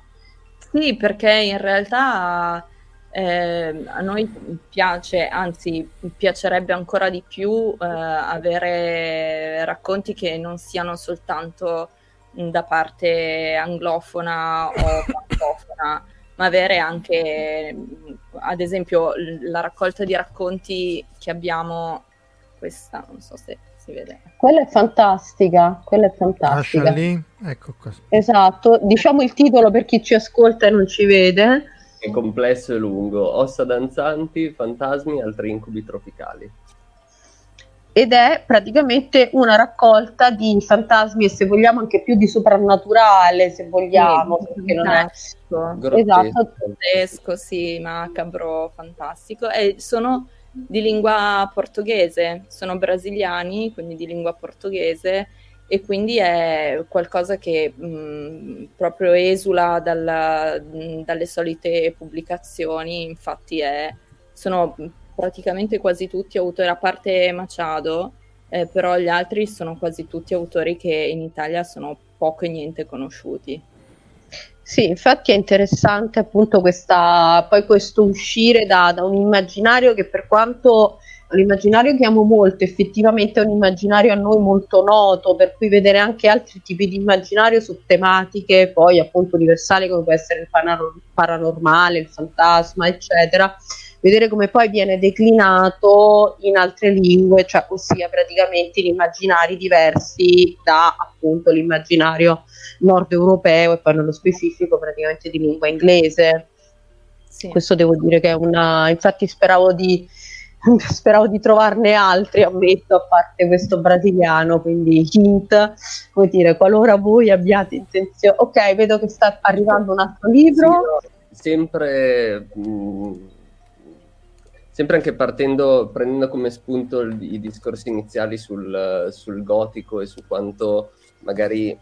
Sì, perché in realtà Eh, a noi piace, anzi piacerebbe ancora di più eh, avere racconti che non siano soltanto da parte anglofona o francofona, ma avere anche, ad esempio, la raccolta di racconti che abbiamo, questa, non so se si vede. Quella è fantastica, quella è fantastica. lì, ecco qua. Esatto, diciamo il titolo per chi ci ascolta e non ci vede. È complesso e lungo, ossa danzanti, fantasmi, altri incubi tropicali ed è praticamente una raccolta di fantasmi e se vogliamo anche più di soprannaturale, se vogliamo, sì, perché non è esatto, grottesco, sì, macabro, fantastico. E sono di lingua portoghese, sono brasiliani, quindi di lingua portoghese e quindi è qualcosa che mh, proprio esula dalla, mh, dalle solite pubblicazioni, infatti è, sono praticamente quasi tutti autori, a parte Machado, eh, però gli altri sono quasi tutti autori che in Italia sono poco e niente conosciuti. Sì, infatti è interessante appunto questa, poi questo uscire da, da un immaginario che per quanto un immaginario che amo molto, effettivamente è un immaginario a noi molto noto, per cui vedere anche altri tipi di immaginario su tematiche poi appunto universali come può essere il paranormale, il fantasma, eccetera, vedere come poi viene declinato in altre lingue, cioè ossia praticamente in immaginari diversi da appunto l'immaginario nord europeo e poi nello specifico praticamente di lingua inglese. Sì. Questo devo dire che è una, infatti speravo di, [laughs] speravo di trovarne altri, ammetto, a parte questo brasiliano, quindi hint, come dire, qualora voi abbiate intenzione, ok, vedo che sta arrivando un altro libro. Sì, sempre mh, sempre anche partendo, prendendo come spunto i discorsi iniziali sul, sul, gotico e su quanto magari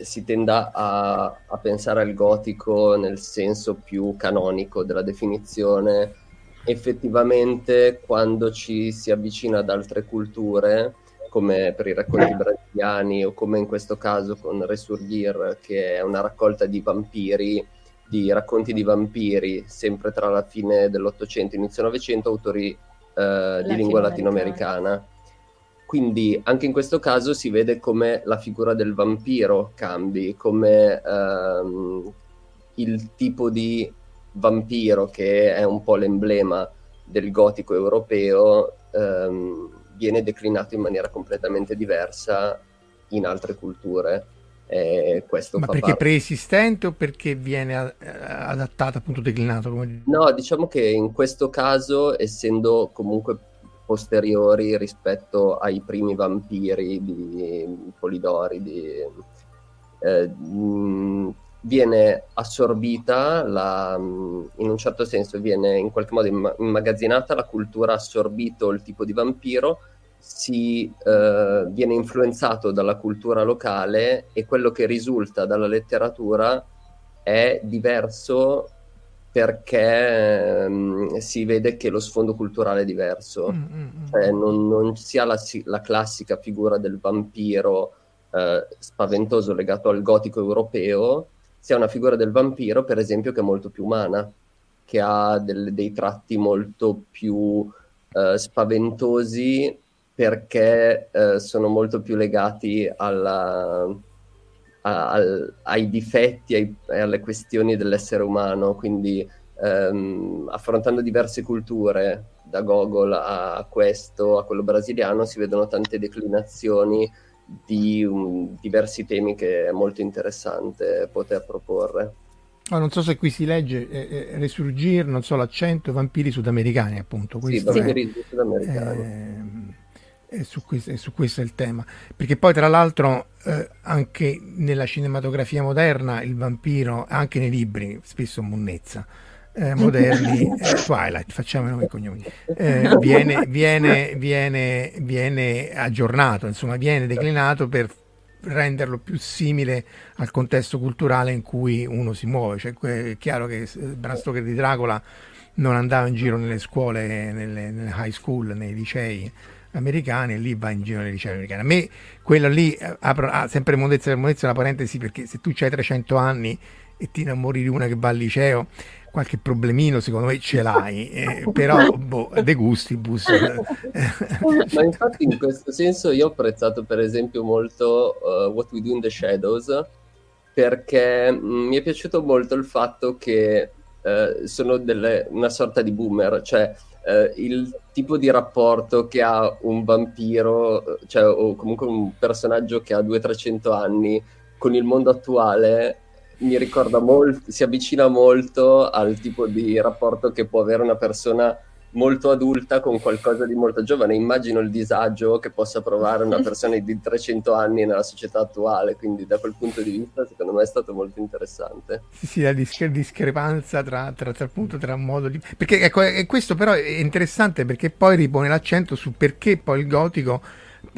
si tenda a, a, pensare al gotico nel senso più canonico della definizione, effettivamente quando ci si avvicina ad altre culture, come per i racconti brasiliani o come in questo caso con Resurgir, che è una raccolta di vampiri, di racconti di vampiri, sempre tra la fine dell'Ottocento e inizio Novecento, autori eh, di lingua latinoamericana. Quindi anche in questo caso si vede come la figura del vampiro cambi, come ehm, il tipo di vampiro che è un po' l'emblema del gotico europeo ehm, viene declinato in maniera completamente diversa in altre culture. Eh, questo Ma perché parte. preesistente o perché viene eh, adattato, appunto declinato? Come... No, diciamo che in questo caso, essendo comunque posteriori rispetto ai primi vampiri di Polidori, di, eh, mh, viene assorbita, la, in un certo senso viene in qualche modo immagazzinata la cultura, assorbito il tipo di vampiro, si eh, viene influenzato dalla cultura locale e quello che risulta dalla letteratura è diverso perché ehm, si vede che lo sfondo culturale è diverso, mm, mm, mm. cioè non, non si ha la, la, classica figura del vampiro eh, spaventoso legato al gotico europeo, si ha una figura del vampiro per esempio che è molto più umana, che ha del, dei tratti molto più eh, spaventosi perché eh, sono molto più legati alla, a, al, ai difetti e alle questioni dell'essere umano, quindi ehm, affrontando diverse culture, da Gogol a questo, a quello brasiliano, si vedono tante declinazioni di um, diversi temi che è molto interessante poter proporre. Oh, non so se qui si legge eh, eh, Resurgir, non so l'accento, vampiri sudamericani appunto. Questo sì, vampiri è, sudamericani. Eh, e su, questo, e su questo è il tema. Perché poi, tra l'altro, eh, anche nella cinematografia moderna, il vampiro, anche nei libri, spesso monnezza. Eh, [laughs] moderni, eh, Twilight, facciamo i nomi e cognomi, eh, [laughs] viene, viene, viene, viene aggiornato, insomma, viene declinato per renderlo più simile al contesto culturale in cui uno si muove. Cioè, è chiaro che Bram Stoker di Dracula non andava in giro nelle scuole, nelle, nelle high school, nei licei americani e lì va in giro nei licei americani. A me quello lì, eh, apro ah, sempre mondezza per mondezza una parentesi perché se tu hai 300 anni e ti innamori di una che va al liceo, qualche problemino secondo me ce l'hai, eh, però boh, de gustibus. [laughs] Ma infatti in questo senso io ho apprezzato per esempio molto uh, What We Do in the Shadows perché mm, mi è piaciuto molto il fatto che uh, sono delle, una sorta di boomer, cioè uh, il tipo di rapporto che ha un vampiro, cioè, o comunque un personaggio che ha 200-300 anni con il mondo attuale mi ricorda molto, si avvicina molto al tipo di rapporto che può avere una persona molto adulta con qualcosa di molto giovane. Immagino il disagio che possa provare una [laughs] persona di 300 anni nella società attuale, quindi da quel punto di vista secondo me è stato molto interessante. Sì, sì la discre- discrepanza tra, tra, tra, appunto, tra modo di... Perché ecco, questo però è interessante perché poi ripone l'accento su perché poi il gotico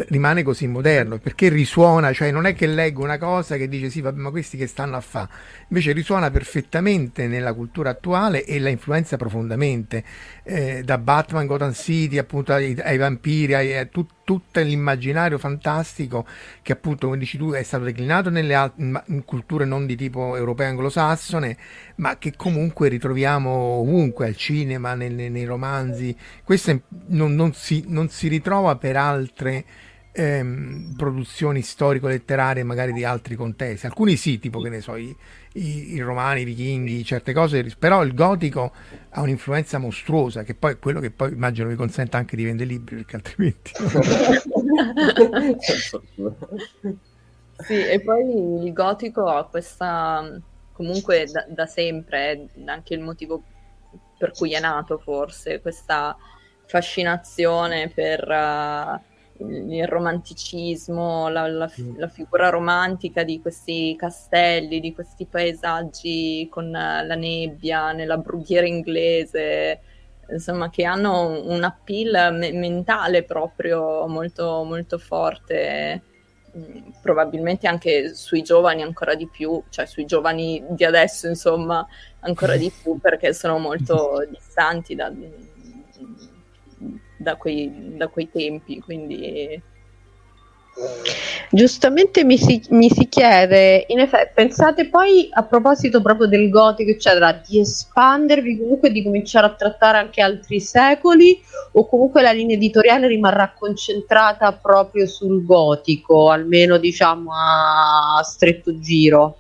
rimane così moderno perché risuona, cioè non è che leggo una cosa che dice sì, vabbè, ma questi che stanno a fa, invece risuona perfettamente nella cultura attuale e la influenza profondamente eh, da Batman, Gotham City, appunto ai, ai vampiri, ai, a tut, tutto l'immaginario fantastico che appunto come dici tu è stato declinato nelle alt- in culture non di tipo europeo anglosassone ma che comunque ritroviamo ovunque al cinema, nei, nei romanzi. Questo non, non, si, non si ritrova per altre ehm, produzioni storico-letterarie magari di altri contesti. Alcuni sì, tipo che ne so, i, i, i, romani, i vichinghi, certe cose, però il gotico ha un'influenza mostruosa, che poi è quello che poi immagino vi consenta anche di vendere libri, perché altrimenti... [laughs] sì, e poi il gotico ha questa, comunque da, da sempre, anche il motivo per cui è nato forse, questa fascinazione per... Uh, il romanticismo, la, la, la, figura romantica di questi castelli, di questi paesaggi con la nebbia, nella brughiera inglese, insomma, che hanno un appeal me- mentale proprio molto, molto forte, mm, probabilmente anche sui giovani ancora di più, cioè sui giovani di adesso, insomma, ancora di [laughs] più perché sono molto distanti da da quei, da quei tempi, quindi... Giustamente mi si, mi si chiede, in effetti, pensate poi a proposito proprio del gotico, eccetera, di espandervi comunque di cominciare a trattare anche altri secoli o comunque la linea editoriale rimarrà concentrata proprio sul gotico, almeno diciamo a stretto giro?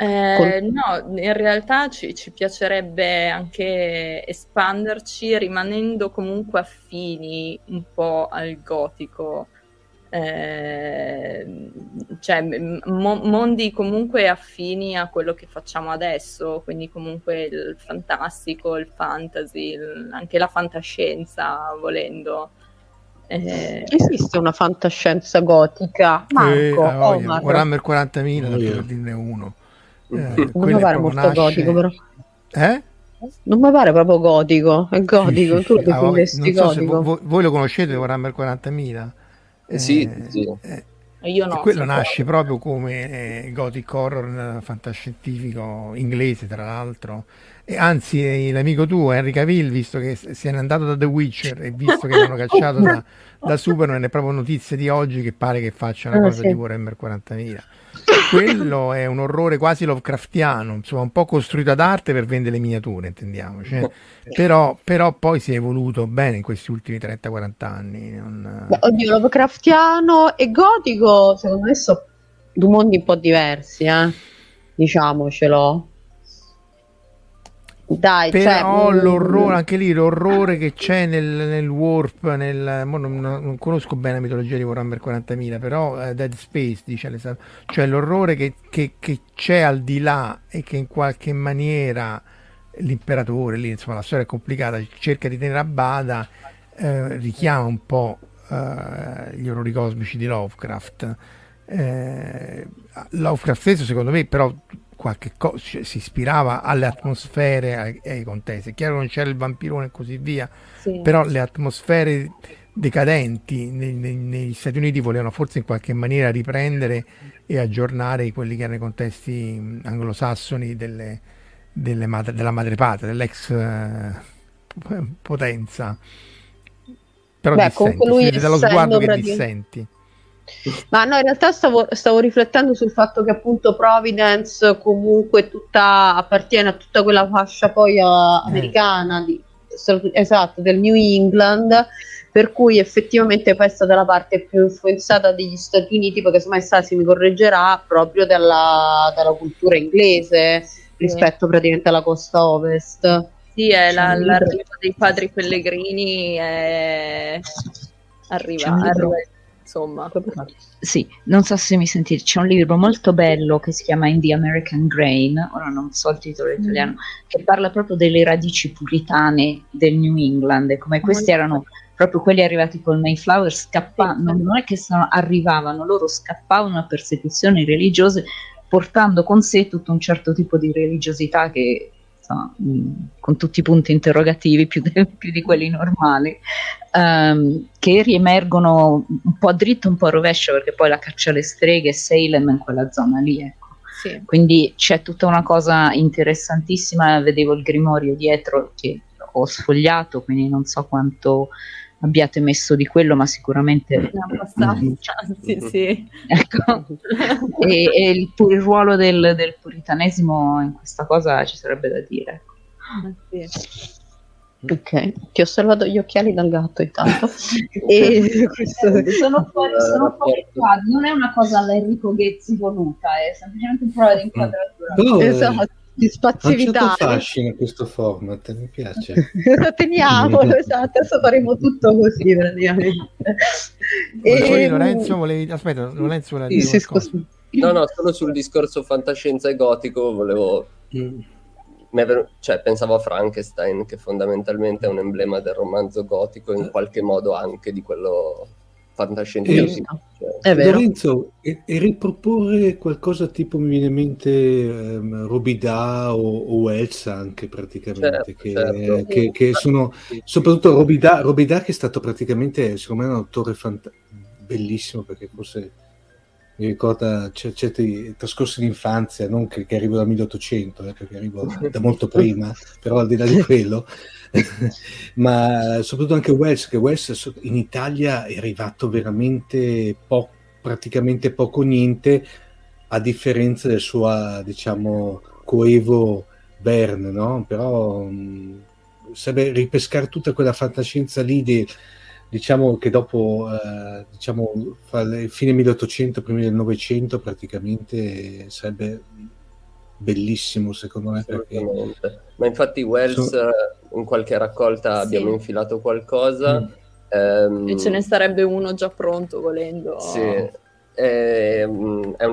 Eh, no, in realtà ci, ci, piacerebbe anche espanderci rimanendo comunque affini un po' al gotico. Eh, cioè mo- mondi comunque affini a quello che facciamo adesso, quindi comunque il fantastico, il fantasy, il, anche la fantascienza volendo. Eh, Esiste una fantascienza gotica? Marco, eh, oh, Warhammer 40.000, per dirne uno. Eh, non mi pare molto nasce... gotico, però. Eh? Non mi pare proprio gotico, è gotico, sì, tu lo definiresti so gotico. Voi, voi, lo conoscete Warhammer 40.000? Eh, sì, sì. Eh, io no, quello nasce proprio come eh, gothic horror fantascientifico inglese, tra l'altro. E anzi, eh, l'amico tuo, Henry Cavill, visto che se n'è andato da The Witcher e visto che l'hanno cacciato da, da Superman, è proprio notizia di oggi che pare che faccia una ah, cosa sì. di Warhammer 40.000 quello è un orrore quasi Lovecraftiano, insomma, un po' costruito ad arte per vendere le miniature, intendiamoci. Eh. Però, però, poi si è evoluto bene in questi ultimi 30-40 anni. Non... Beh, oddio, Lovecraftiano e gotico, secondo me, sono due mondi un po' diversi, eh? diciamocelo. Dai, però cioè, l'orrore, anche lì l'orrore che c'è nel, nel warp, nel, non, non, conosco bene la mitologia di Warhammer 40.000, però eh, Dead Space dice, cioè l'orrore che, che, che, c'è al di là e che in qualche maniera l'imperatore, lì insomma la storia è complicata, cerca di tenere a bada, eh, richiama un po' eh, gli orrori cosmici di Lovecraft. Eh, Lovecraft stesso secondo me però qualche cosa, cioè, si ispirava alle atmosfere, ai, ai contesti. È chiaro non c'era il vampirone e così via, sì. però le atmosfere decadenti nei, nei, negli Stati Uniti volevano forse in qualche maniera riprendere e aggiornare quelli che erano i contesti anglosassoni delle, delle madre, della madrepatria, dell'ex eh, potenza. Però Beh, dissenti, dallo sguardo che praticamente... dissenti Ma no, in realtà stavo, stavo, riflettendo sul fatto che appunto Providence comunque tutta, appartiene a tutta quella fascia poi uh, americana, di, esatto, del New England, per cui effettivamente poi è stata la parte più influenzata degli Stati Uniti, perché se mai Stasi mi correggerà, proprio dalla, dalla cultura inglese rispetto sì. praticamente alla costa ovest. Sì, è la, l'arrivo dei padri pellegrini è... arriva, arriva insomma. Sì, non so se mi sentite, c'è un libro molto bello che si chiama In the American Grain, ora non so il titolo mm. italiano, che parla proprio delle radici puritane del New England e come questi erano proprio quelli arrivati col Mayflower scappando, non è che sono, arrivavano, loro scappavano a persecuzioni religiose portando con sé tutto un certo tipo di religiosità che insomma, mh, con tutti i punti interrogativi più, de- più di quelli normali, um, che riemergono un po' a dritto, un po' a rovescio, perché poi la caccia alle streghe e Salem in quella zona lì, ecco. Sì. Quindi c'è tutta una cosa interessantissima, vedevo il grimorio dietro che ho sfogliato, quindi non so quanto abbiate messo di quello, ma sicuramente abbastanza, [laughs] sì, sì. [laughs] Ecco. e, e il, il, ruolo del, del, puritanesimo in questa cosa ci sarebbe da dire. Sì. Ok, ti ho salvato gli occhiali dal gatto intanto. [laughs] e questo... sono fuori, sono fuori qua. Non è una cosa all'Enrico Ghezzi voluta, è semplicemente un prova di inquadratura. Oh, esatto di spazialità. Ha un fascino questo format, mi piace. [laughs] Lo teniamo, [laughs] esatto, adesso faremo tutto così praticamente. e poi Lorenzo volevi... Aspetta, Lorenzo voleva dire sì, sì, No, no, solo sul discorso fantascienza e gotico volevo... Mm. Cioè, pensavo a Frankenstein, che fondamentalmente è un emblema del romanzo gotico, in qualche modo anche di quello fantascientifico. Cioè. Lorenzo, e, e, riproporre qualcosa tipo mi viene in mente um, Robida o, o Wells anche praticamente, certo, che, certo. Che, che, sono soprattutto Robida, Robida che è stato praticamente secondo me un autore fant- bellissimo perché forse mi ricorda c- certi trascorsi d'infanzia, non che, che arrivo dal 1800, eh, perché arrivo da molto prima, però al di là di [laughs] quello, [laughs] ma soprattutto anche Wells, che Wells in Italia è arrivato veramente po- praticamente poco niente, a differenza del suo, diciamo, coevo Bern, no? Però sarebbe ripescare tutta quella fantascienza lì di, diciamo che dopo eh, diciamo, fine 1800, primi del Novecento praticamente sarebbe bellissimo secondo me. Perché... Ma infatti Wells so... in qualche raccolta sì. abbiamo infilato qualcosa. Mm. Ehm... E ce ne sarebbe uno già pronto volendo. Sì, è, è,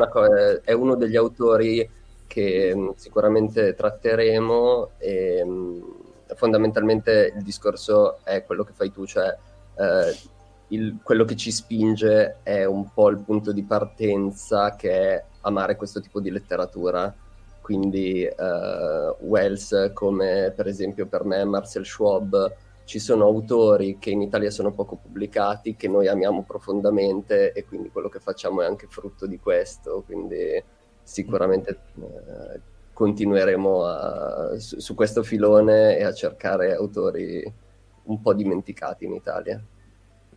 co- è uno degli autori che mm, sicuramente tratteremo e mm, fondamentalmente il discorso è quello che fai tu, cioè eh, il, quello che ci spinge è un po' il punto di partenza che è amare questo tipo di letteratura. Quindi eh, Wells, come per esempio per me Marcel Schwab, ci sono autori che in Italia sono poco pubblicati, che noi amiamo profondamente e quindi quello che facciamo è anche frutto di questo. Quindi sicuramente eh, continueremo a, su, su questo filone e a cercare autori un po' dimenticati in Italia.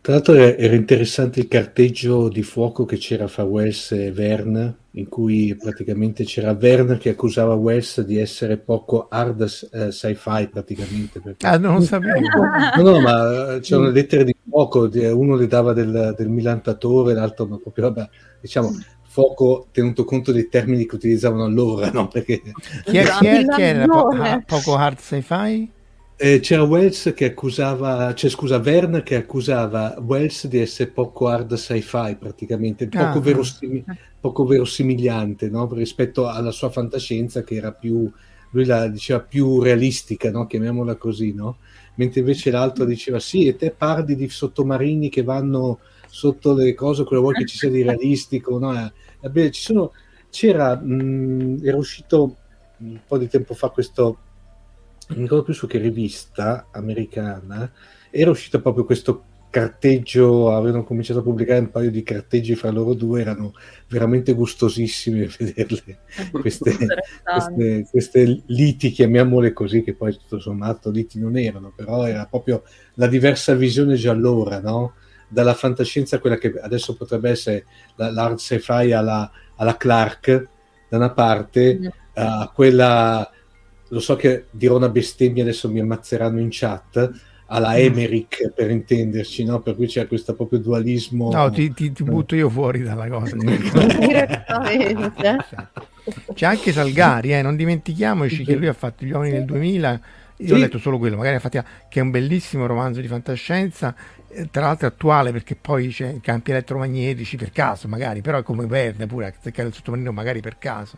Tra l'altro era interessante il carteggio di fuoco che c'era fra Wells e Verne, in cui praticamente c'era Verne che accusava Wells di essere poco hard uh, sci-fi praticamente. Perché... Ah, non lo sapevo. [laughs] No, no, ma eh, c'erano lettere di fuoco, uno le dava del, del millantatore, l'altro ma proprio, vabbè, diciamo, fuoco tenuto conto dei termini che utilizzavano allora, no? Perché... Chi, è, chi, è, chi era po- poco hard sci-fi? Eh, c'era Wells che accusava, cioè scusa, Verne che accusava Wells di essere poco hard sci-fi praticamente, poco, ah. verosim- poco verosimigliante no? rispetto alla sua fantascienza che era più, lui la diceva più realistica, no? chiamiamola così, no? mentre invece l'altro diceva sì, e te parli di sottomarini che vanno sotto le cose, quello vuoi che ci sia di realistico, no? Eh, ci sono, c'era, mh, era uscito un po' di tempo fa questo mi ricordo più su che rivista americana, era uscito proprio questo carteggio, avevano cominciato a pubblicare un paio di carteggi fra loro due, erano veramente gustosissimi [laughs] vederle, queste, queste, queste, liti, chiamiamole così, che poi tutto sommato liti non erano, però era proprio la diversa visione già allora, no? dalla fantascienza, quella che adesso potrebbe essere la, l'art sci-fi alla, alla Clark, da una parte, mm. a quella, lo so che dirò una bestemmia, adesso mi ammazzeranno in chat, alla mm. Emmerich per intenderci, no? per cui c'è questo proprio dualismo. No, ti, ti, ti butto io fuori dalla cosa. [laughs] Direttamente. [laughs] C'è anche Salgari, eh? non dimentichiamoci che lui ha fatto Gli uomini del 2000. Io sì. ho letto solo quello, magari infatti, che è un bellissimo romanzo di fantascienza, eh, tra l'altro attuale perché poi c'è i campi elettromagnetici per caso, magari, però è come Verne pure, a cercare il sottomarino magari per caso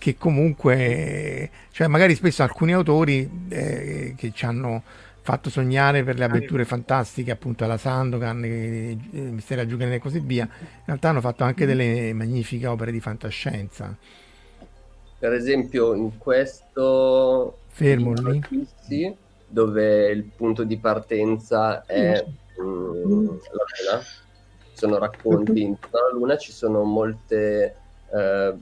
che comunque, cioè magari spesso alcuni autori eh, che ci hanno fatto sognare per le avventure fantastiche appunto alla Sandokan, eh, Misteri a Giugane e così via, in realtà hanno fatto anche delle magnifiche opere di fantascienza. Per esempio in questo Fermo lì. dove il punto di partenza è mm, la Luna, sono racconti intorno alla Luna, ci sono molte, eh,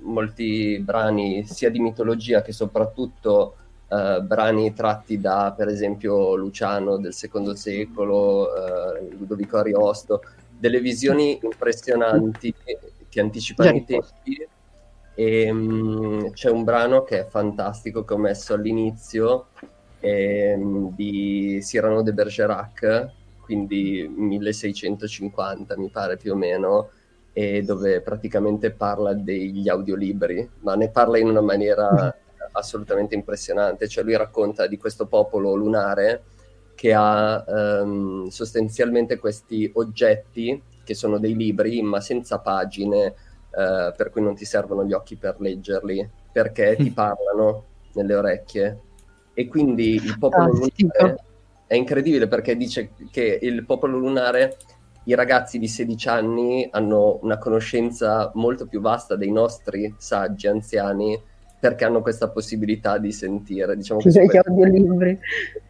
molti brani sia di mitologia che soprattutto Uh, brani tratti da per esempio Luciano del secondo secolo, uh, Ludovico Ariosto, delle visioni impressionanti che anticipano i tempi. E, um, c'è un brano che è fantastico che ho messo all'inizio um, di Cyrano de Bergerac, quindi 1650 mi pare più o meno, dove praticamente parla degli audiolibri, ma ne parla in una maniera [laughs] assolutamente impressionante, cioè lui racconta di questo popolo lunare che ha um, sostanzialmente questi oggetti che sono dei libri ma senza pagine, uh, per cui non ti servono gli occhi per leggerli, perché [laughs] ti parlano nelle orecchie. E quindi il popolo lunare è incredibile perché dice che il popolo lunare i ragazzi di 16 anni hanno una conoscenza molto più vasta dei nostri saggi anziani perché hanno questa possibilità di sentire. Diciamo che gli audiolibri. [laughs]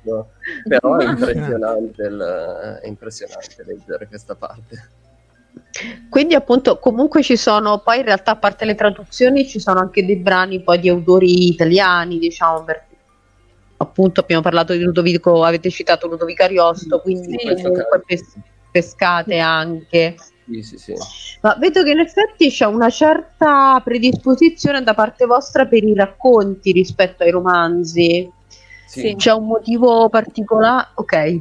No? Però è impressionante, il, è impressionante leggere questa parte. Quindi appunto comunque ci sono poi in realtà a parte le traduzioni ci sono anche dei brani poi di autori italiani diciamo per, appunto abbiamo parlato di Ludovico avete citato Ludovico Ariosto quindi sì, comunque pes- pescate anche sì, sì, sì. Ma vedo che in effetti c'è una certa predisposizione da parte vostra per i racconti rispetto ai romanzi. Sì. C'è un motivo particolare? Ok.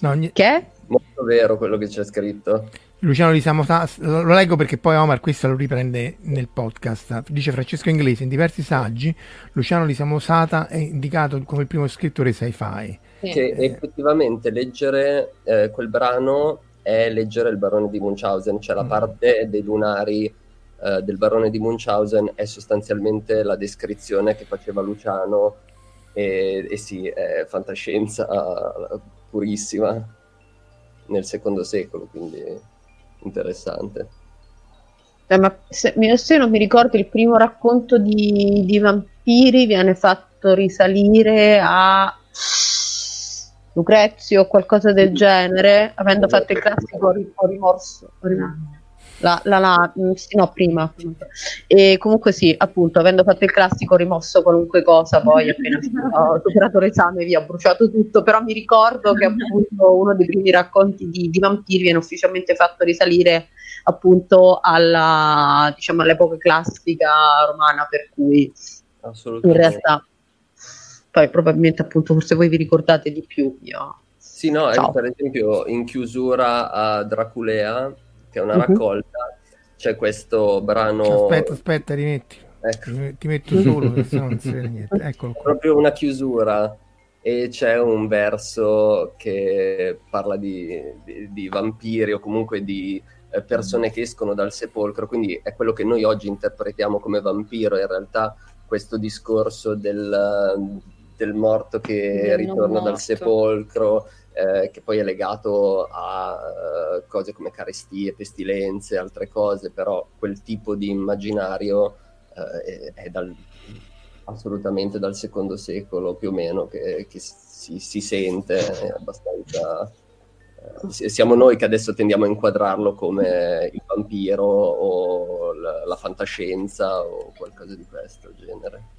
No, ogni... Che? Molto vero quello che c'è scritto. Luciano Di Samosata, lo leggo perché poi Omar questo lo riprende nel podcast. Dice Francesco Inglese, in diversi saggi Luciano Di Samosata è indicato come il primo scrittore sci-fi. Che effettivamente leggere eh, quel brano è leggere il barone di Munchausen, cioè la mm. parte dei lunari eh, del barone di Munchausen è sostanzialmente la descrizione che faceva Luciano e, e sì, è fantascienza purissima nel secondo secolo, quindi interessante. Eh, ma se, se, non mi ricordo il primo racconto di, di vampiri viene fatto risalire a Lucrezio o qualcosa del genere, avendo fatto il classico rimorso. La, la, la, mm, no, prima. E comunque sì, appunto, avendo fatto il classico rimosso qualunque cosa, poi appena ho superato l'esame vi ho bruciato tutto, però mi ricordo che appunto uno dei primi racconti di, di vampiri viene ufficialmente fatto risalire appunto alla, diciamo, all'epoca classica romana, per cui in realtà poi probabilmente appunto forse voi vi ricordate di più. Io... Sì, no, ecco, per esempio in chiusura a Draculea, che è una uh-huh. raccolta, c'è questo brano... Aspetta, aspetta, rimetti. Ecco. Ti metto solo, [laughs] perché non si vede niente. Eccolo qua. Proprio una chiusura e c'è un verso che parla di, di, di vampiri o comunque di eh, persone che escono dal sepolcro, quindi è quello che noi oggi interpretiamo come vampiro, in realtà questo discorso del, del morto che del ritorna dal sepolcro, eh, che poi è legato a uh, cose come carestie, pestilenze, altre cose, però quel tipo di immaginario uh, è, è dal, assolutamente dal secondo secolo più o meno che, che si, si, sente, abbastanza... Uh, siamo noi che adesso tendiamo a inquadrarlo come il vampiro o la, la fantascienza o qualcosa di questo genere.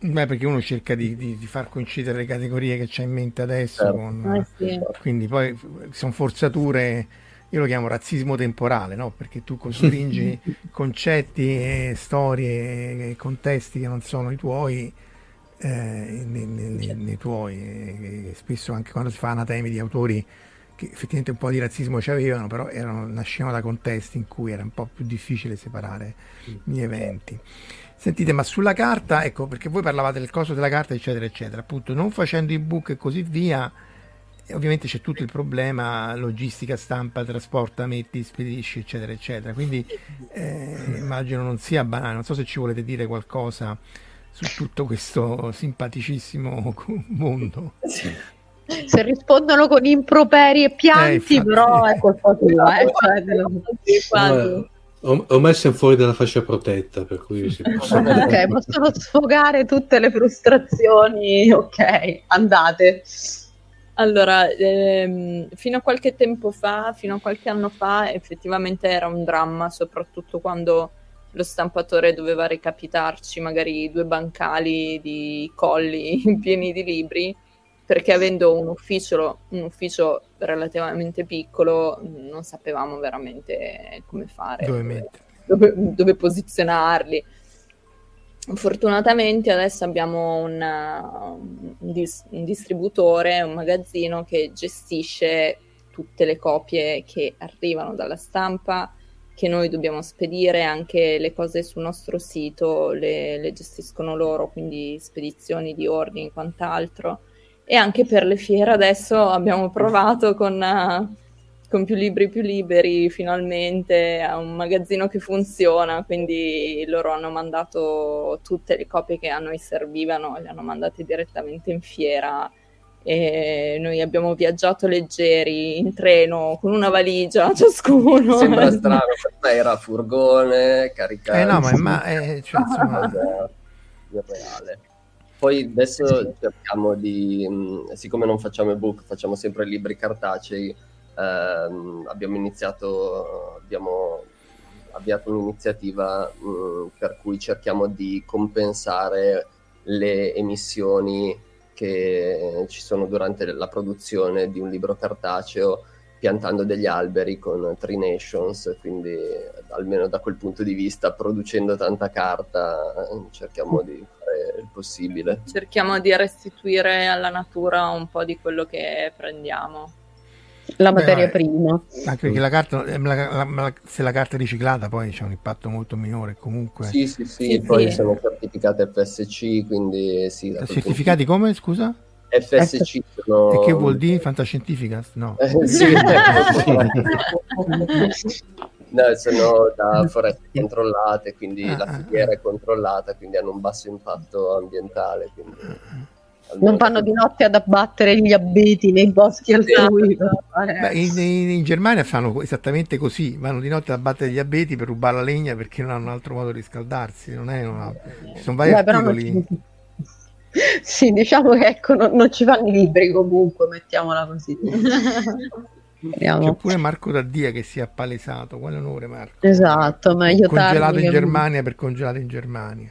Beh, perché uno cerca di, di, di, far coincidere le categorie che c'ha in mente adesso, certo. con, eh sì. quindi poi sono forzature, io lo chiamo razzismo temporale, no? perché tu costringi [laughs] concetti e storie e contesti che non sono i tuoi, eh, nei, nei, nei, tuoi, e, e spesso anche quando si fa anatemi di autori che effettivamente un po' di razzismo ci avevano, però erano, nascevano da contesti in cui era un po' più difficile separare gli eventi. Sentite, ma sulla carta, ecco, perché voi parlavate del costo della carta, eccetera, eccetera, appunto, non facendo ebook e così via, ovviamente c'è tutto il problema logistica, stampa, trasporta, metti, spedisci, eccetera, eccetera. Quindi eh, immagino non sia banale, non so se ci volete dire qualcosa su tutto questo simpaticissimo mondo. Se rispondono con improperi e pianti, eh, però è colpa tua. Eh, cioè, ho, ho messo fuori dalla fascia protetta, per cui si [laughs] possono... ok, possono sfogare tutte le frustrazioni. Ok, andate. Allora, ehm, fino a qualche tempo fa, fino a qualche anno fa, effettivamente era un dramma, soprattutto quando lo stampatore doveva recapitarci magari due bancali di colli [laughs] pieni di libri perché avendo un ufficio, un ufficio relativamente piccolo non sapevamo veramente come fare, dove, dove, dove posizionarli. Fortunatamente adesso abbiamo un, un, dis- un, distributore, un magazzino che gestisce tutte le copie che arrivano dalla stampa, che noi dobbiamo spedire, anche le cose sul nostro sito le, le gestiscono loro, quindi spedizioni di ordini e quant'altro e anche per le fiere adesso abbiamo provato con, uh, con più libri più liberi finalmente a un magazzino che funziona, quindi loro hanno mandato tutte le copie che a noi servivano, le hanno mandate direttamente in fiera e noi abbiamo viaggiato leggeri in treno con una valigia ciascuno. Sembra [laughs] strano, per me era furgone, caricato. Eh no, ma, ma eh, cioè, [laughs] insomma... irreale. Poi adesso cerchiamo di, siccome non facciamo ebook, facciamo sempre libri cartacei, ehm, abbiamo iniziato, abbiamo avviato un'iniziativa mh, per cui cerchiamo di compensare le emissioni che ci sono durante la produzione di un libro cartaceo piantando degli alberi con Tree Nations, quindi almeno da quel punto di vista, producendo tanta carta, cerchiamo di il possibile. Cerchiamo di restituire alla natura un po' di quello che prendiamo. La materia Beh, prima. Anche perché la carta, eh, la, la, se la carta è riciclata poi c'è un impatto molto minore comunque. Sì, sì, sì, sì poi sì. sono certificate FSC, quindi sì. Certificati punto... come, scusa? FSC sono... E che vuol dire fantascientifica? No. Eh, sì. [laughs] [laughs] [laughs] no, sono da [laughs] foreste controllate, quindi ah, la ah, filiera ah. è controllata, quindi hanno un basso impatto ambientale. Quindi... Non vanno di notte ad abbattere gli abeti nei boschi altrui. Beh, [laughs] in, in, in, Germania fanno esattamente così, vanno di notte ad abbattere gli abeti per rubare la legna perché non hanno un altro modo di riscaldarsi. Non è una... Ci sono vari Beh, articoli sì, diciamo che ecco, non, non, ci fanno i libri comunque, mettiamola così. [laughs] C'è pure Marco Daddia che si è appalesato, quale onore Marco. Esatto, meglio congelato in Germania per congelato in Germania.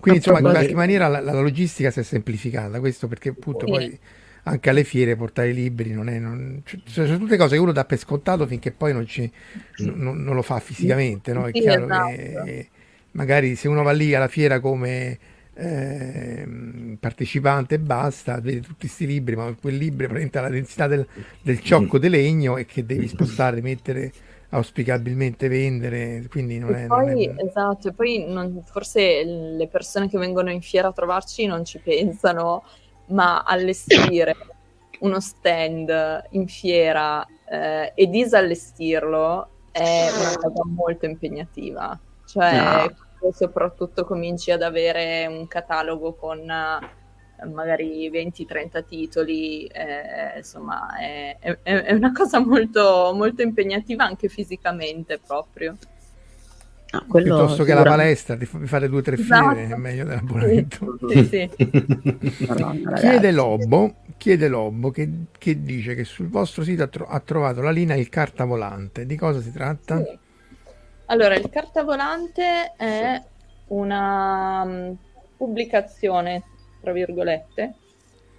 Quindi insomma in qualche maniera la, la, logistica si è semplificata, questo perché appunto sì. poi anche alle fiere portare i libri non è... Non, cioè, sono tutte cose che uno dà per scontato finché poi non, ci, non, non lo fa fisicamente, no? È chiaro esatto. che magari se uno va lì alla fiera come eh, partecipante e basta, vedi tutti questi libri, ma quel libro presenta la densità del, del ciocco di legno e che devi spostare, mettere auspicabilmente vendere, quindi non e è... Poi, non è... Esatto, e poi non, forse le persone che vengono in fiera a trovarci non ci pensano, ma allestire uno stand in fiera eh, e disallestirlo è una cosa molto impegnativa. Cioè, no soprattutto cominci ad avere un catalogo con eh, magari 20-30 titoli, eh, insomma è, è, è, una cosa molto, molto impegnativa anche fisicamente proprio. Ah, Piuttosto che la palestra, di fare due o tre esatto. fiere è meglio dell'abbonamento. Sì, sì. chiede Lobo, chiede Lobo che, che, dice che sul vostro sito ha, tro- ha, trovato la linea Il Carta Volante. Di cosa si tratta? Sì. Allora, il cartavolante è una, pubblicazione, tra virgolette,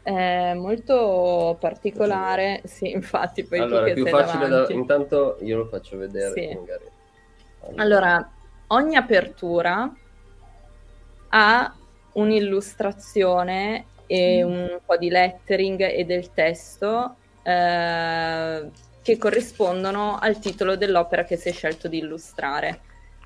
è molto particolare. Sì, infatti, poi allora, tu che è più facile da... davanti. Intanto io lo faccio vedere. Sì. Magari. Allora, ogni apertura ha un'illustrazione e un po' di lettering e del testo eh, che corrispondono al titolo dell'opera che si è scelto di illustrare.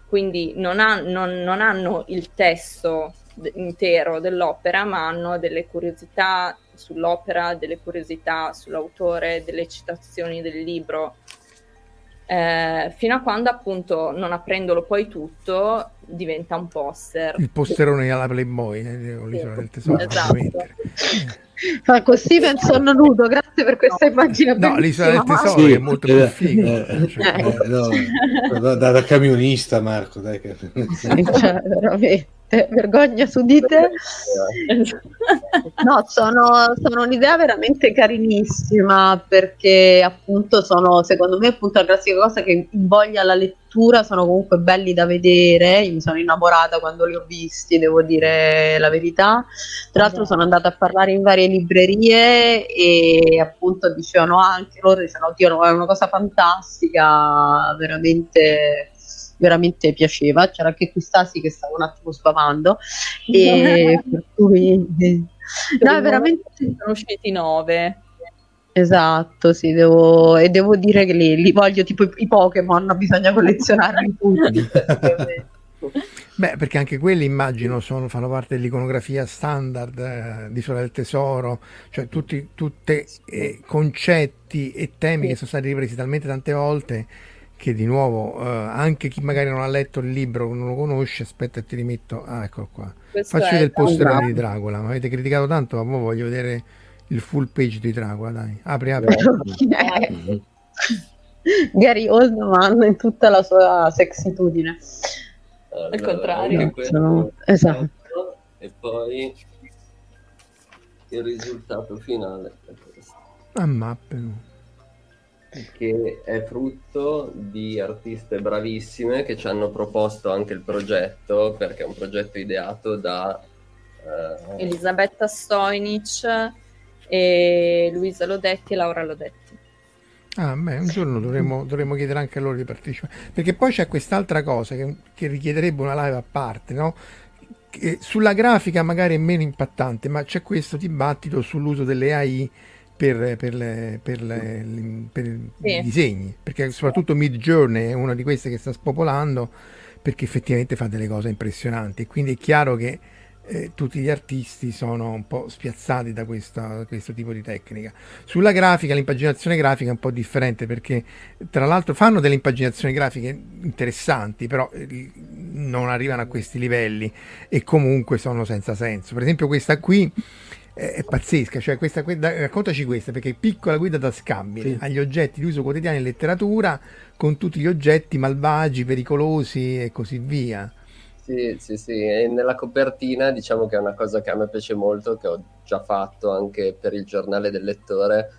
Quindi non, ha- non- non hanno il testo intero dell'opera, ma hanno delle curiosità sull'opera, delle curiosità sull'autore, delle citazioni del libro. Eh, fino a quando appunto non aprendolo poi tutto diventa un poster. Il posterone alla Playboy, eh, l'isola del tesoro. Esatto. [laughs] Marco Steven sonno nudo, grazie per questa immagine. No, l'isola del tesoro è molto più eh, figo. eh, Cioè, eh, no, da, da- da camionista Marco, dai che... Sì, cioè, veramente, vergogna su di te. No, sono, sono un'idea veramente carinissima perché appunto sono, secondo me, appunto la classica cosa che invoglia la lettura, sono comunque belli da vedere, io mi sono innamorata quando li ho visti, devo dire la verità. Tra l'altro sono andata a parlare in varie librerie e appunto dicevano anche loro, dicevano, oddio, è una cosa fantastica, veramente veramente piaceva. C'era anche qui Stasi che stavo un attimo sbavando e [laughs] per cui no, è veramente Sono usciti nove. esatto. Sì, devo, e devo dire che li, li voglio tipo i, i Pokémon, bisogna collezionarli tutti. [laughs] Beh, perché anche quelli immagino sono, fanno parte dell'iconografia standard eh, di Isola del Tesoro, cioè tutti tutte, eh, concetti e temi che sono stati ripresi talmente tante volte che di nuovo eh, anche chi magari non ha letto il libro, non lo conosce, aspetta e ti rimetto, ah eccolo qua. Questo Faccio vedere il poster Esatto. di Dracula, mi avete criticato tanto, ma ora voglio vedere il full page di Dracula, dai. Apri, apri. [laughs] Gary Oldman in tutta la sua sexitudine. Allora, contrario. anche questo Sono- esatto. E poi il risultato finale è questo, A mappe. Che è frutto di artiste bravissime che ci hanno proposto anche il progetto, perché è un progetto ideato da... eh, Elisabetta Stoinic e Luisa Lodetti e Laura Lodetti. Ah, beh, un giorno dovremmo, dovremmo chiedere anche a loro di partecipare. Perché poi c'è quest'altra cosa che, che richiederebbe una live a parte, no? Che sulla grafica magari è meno impattante, ma c'è questo dibattito sull'uso delle AI per, per le- per le- per Sì. i disegni. Perché soprattutto Mid Journey è una di queste che sta spopolando perché effettivamente fa delle cose impressionanti. Quindi è chiaro che eh, tutti gli artisti sono un po' spiazzati da questa- questo tipo di tecnica. Sulla grafica, l'impaginazione grafica è un po' differente perché tra l'altro fanno delle impaginazioni grafiche interessanti, però eh, non arrivano a questi livelli e comunque sono senza senso. Per esempio questa qui è, è pazzesca, cioè questa, que- da- raccontaci questa perché è piccola guida da scambio Sì. agli oggetti di uso quotidiano in letteratura con tutti gli oggetti malvagi, pericolosi e così via. Sì, sì, sì, e nella copertina diciamo che è una cosa che a me piace molto, che ho già fatto anche per il giornale del lettore,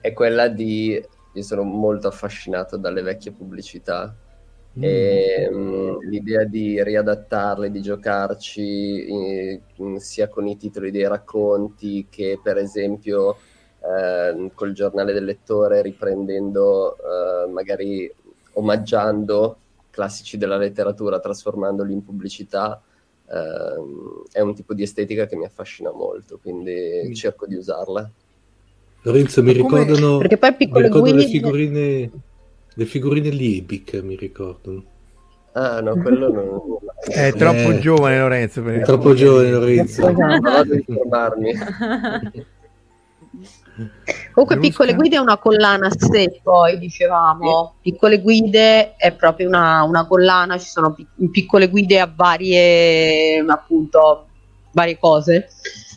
è quella di... Io sono molto affascinato dalle vecchie pubblicità e mm, l'idea di riadattarle, di giocarci eh, mm, sia con i titoli dei racconti che per esempio eh, col giornale del lettore riprendendo eh, magari omaggiando classici della letteratura, trasformandoli in pubblicità, ehm, è un tipo di estetica che mi affascina molto, quindi Mm. cerco di usarla. Lorenzo, mi come- ricordano, Perché poi mi ricordano le guide figurine, le figurine Liebig, mi ricordano. Ah, no, quello non... [laughs] È troppo Eh, giovane Lorenzo per È troppo giovane Lorenzo. Vado a informarmi. [laughs] Comunque. Piccole Guide è una collana a sé, poi dicevamo. Piccole Guide è proprio una, una collana, ci sono pic- piccole guide a varie, appunto, varie cose.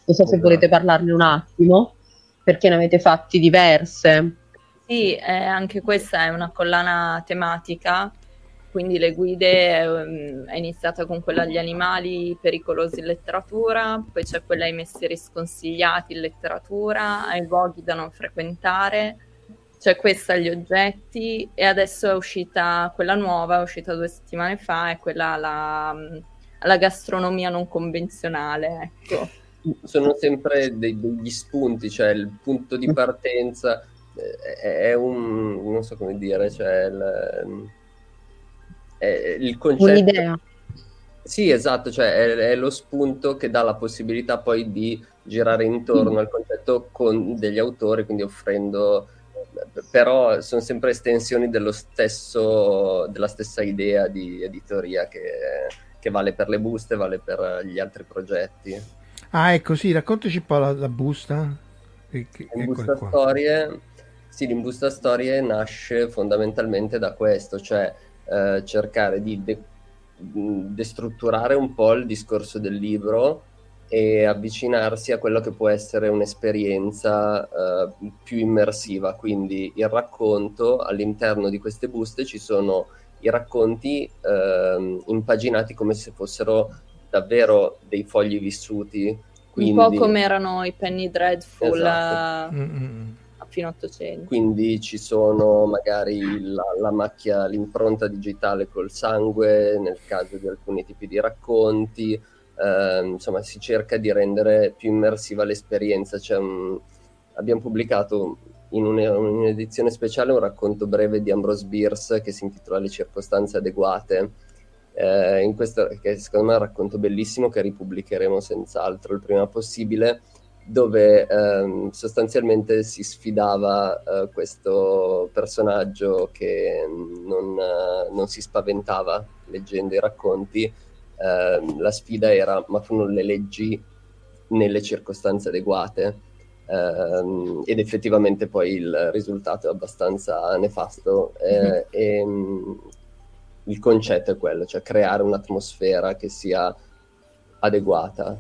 Non so se Esatto. volete parlarne un attimo, perché ne avete fatti diverse. Sì, eh, anche questa è una collana tematica, quindi le guide ehm, è iniziata con quella agli animali pericolosi in letteratura, poi c'è quella ai mestieri sconsigliati in letteratura, ai luoghi da non frequentare, c'è questa agli oggetti e adesso è uscita quella nuova, è uscita due settimane fa, è quella alla, alla gastronomia non convenzionale, ecco. Sono sempre dei, degli spunti, cioè il punto di partenza eh, è un, non so come dire, cioè il, è il concetto... Un'idea. Sì, esatto, cioè è, è, lo spunto che dà la possibilità poi di girare intorno mm. al concetto con degli autori, quindi offrendo però sono sempre estensioni dello stesso, della stessa idea di editoria che, che, vale per le buste, vale per gli altri progetti. Ah, ecco, sì, raccontaci un po' la, la busta. Che, che, busta storie, sì, l'imbusta storie nasce fondamentalmente da questo, cioè eh, cercare di de- destrutturare un po' il discorso del libro e avvicinarsi a quello che può essere un'esperienza uh, più immersiva. Quindi il racconto, all'interno di queste buste ci sono i racconti uh, impaginati come se fossero davvero dei fogli vissuti. Quindi... Un po' come erano i Penny Dreadful esatto. a, a fine 800. Quindi ci sono magari la, la macchia, l'impronta digitale col sangue, nel caso di alcuni tipi di racconti, eh, insomma si cerca di rendere più immersiva l'esperienza. Un... abbiamo pubblicato in un'edizione speciale un racconto breve di Ambrose Bierce che si intitola Le circostanze adeguate. Eh, questo, che secondo me è un racconto bellissimo che ripubblicheremo senz'altro il prima possibile, dove ehm, sostanzialmente si sfidava eh, questo personaggio che non, eh, non si spaventava leggendo i racconti eh, la sfida era ma tu non le leggi nelle circostanze adeguate eh, ed effettivamente poi il risultato è abbastanza nefasto eh, mm-hmm. e mh, il concetto è quello, cioè creare un'atmosfera che sia adeguata.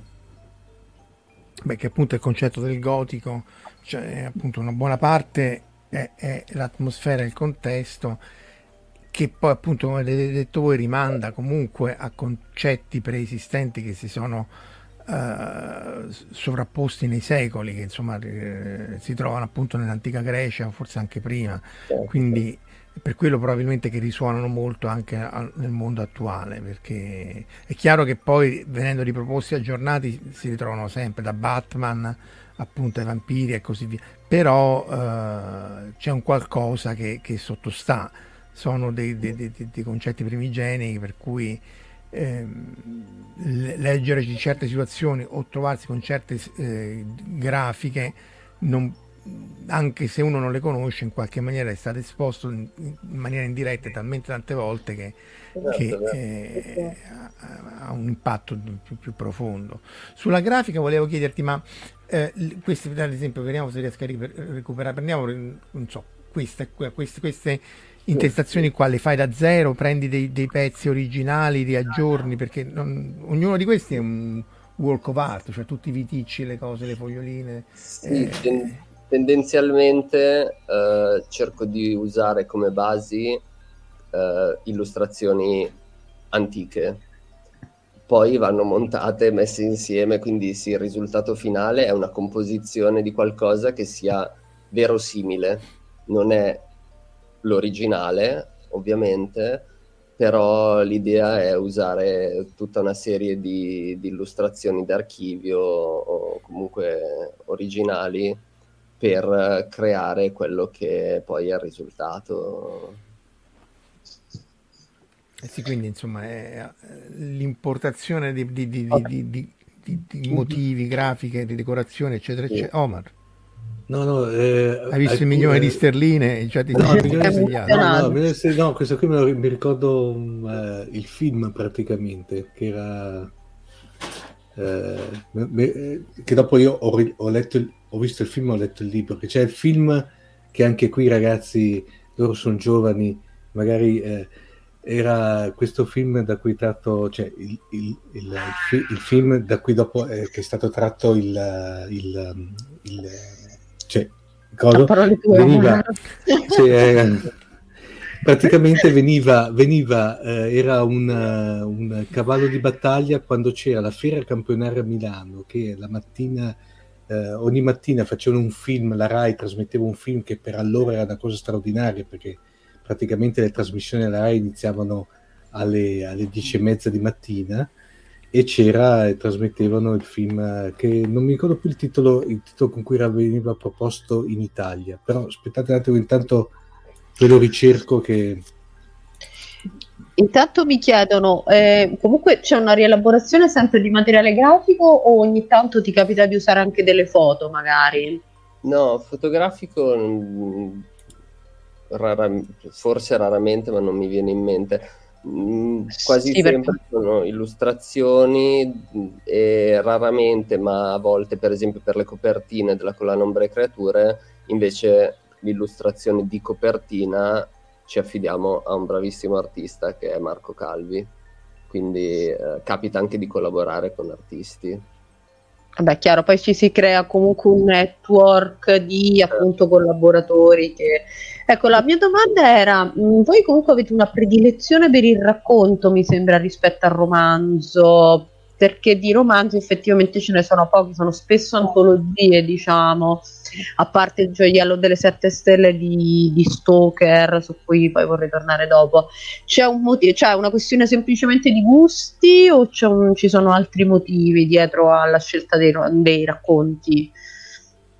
Beh, che appunto il concetto del gotico, cioè appunto una buona parte è, è l'atmosfera, il contesto che poi appunto come avete detto voi rimanda comunque a concetti preesistenti che si sono uh, sovrapposti nei secoli, che insomma eh, si trovano appunto nell'antica Grecia, forse anche prima, certo. Per quello probabilmente che risuonano molto anche a, nel mondo attuale, perché è chiaro che poi venendo riproposti aggiornati si ritrovano sempre da Batman appunto ai vampiri e così via, però uh, c'è un qualcosa che, che sottostà. Sono dei, dei, dei, dei concetti primigeni per cui eh, leggere certe situazioni o trovarsi con certe eh, grafiche non, anche se uno non le conosce in qualche maniera è stato esposto in, in maniera indiretta talmente tante volte che, esatto, che esatto. Eh, ha, ha, un impatto più, più, profondo sulla grafica volevo chiederti ma eh, queste ad esempio vediamo se riesco a recuperare prendiamo non so queste, queste, queste intestazioni qua le fai da zero, prendi dei, dei pezzi originali, li aggiorni, perché non, ognuno di questi è un work of art, cioè tutti i viticci, le cose, le foglioline. Sì, eh. Ten- tendenzialmente eh, cerco di usare come basi eh, illustrazioni antiche, poi vanno montate, messe insieme, quindi sì, il risultato finale è una composizione di qualcosa che sia verosimile, non è l'originale, ovviamente, però l'idea è usare tutta una serie di, di illustrazioni d'archivio o comunque originali per creare quello che poi è il risultato. Eh sì, quindi insomma è l'importazione di, di, di, di motivi, grafiche, di decorazione, eccetera, eccetera. Omar. No, no, eh, Hai visto il milione di sterline? Cioè, ti no, no, no, no, questo qui lo, mi ricordo uh, il film praticamente, che era... Uh, che dopo io ho, ho, letto il, ho visto il film ho letto il libro, che c'è il film che anche qui ragazzi, loro sono giovani, magari eh, era questo film da cui tratto, cioè il, il, il, il film da cui dopo eh, che è stato tratto il, il cioè, cosa? Veniva, cioè, praticamente veniva, veniva eh, era un, un, cavallo di battaglia quando c'era la fiera campionaria a Milano, che la mattina, eh, ogni mattina facevano un film, la RAI trasmetteva un film che per allora era una cosa straordinaria, perché praticamente le trasmissioni della RAI iniziavano alle, alle dieci e mezza di mattina, e c'era e trasmettevano il film eh, che non mi ricordo più il titolo, il titolo con cui veniva proposto in Italia, però aspettate un attimo, intanto ve lo ricerco che... Intanto mi chiedono, eh, comunque c'è una rielaborazione sempre di materiale grafico o ogni tanto ti capita di usare anche delle foto magari? No, fotografico mm, rara, forse raramente, ma non mi viene in mente Mm, quasi sì, sempre perché... sono illustrazioni mm, e raramente, ma a volte per esempio per le copertine della collana Ombre Creature, invece l'illustrazione di copertina ci affidiamo a un bravissimo artista che è Marco Calvi, quindi eh, capita anche di collaborare con artisti. Vabbè, chiaro, poi ci si crea comunque un network di appunto collaboratori che... Ecco, la mia domanda era, mm, voi comunque avete una predilezione per il racconto, mi sembra, rispetto al romanzo, perché di romanzi effettivamente ce ne sono pochi, sono spesso antologie, diciamo, a parte il gioiello delle sette stelle di, di Stoker, su cui poi vorrei tornare dopo. C'è, un motivo, c'è una questione semplicemente di gusti o un, ci sono altri motivi dietro alla scelta dei, dei racconti?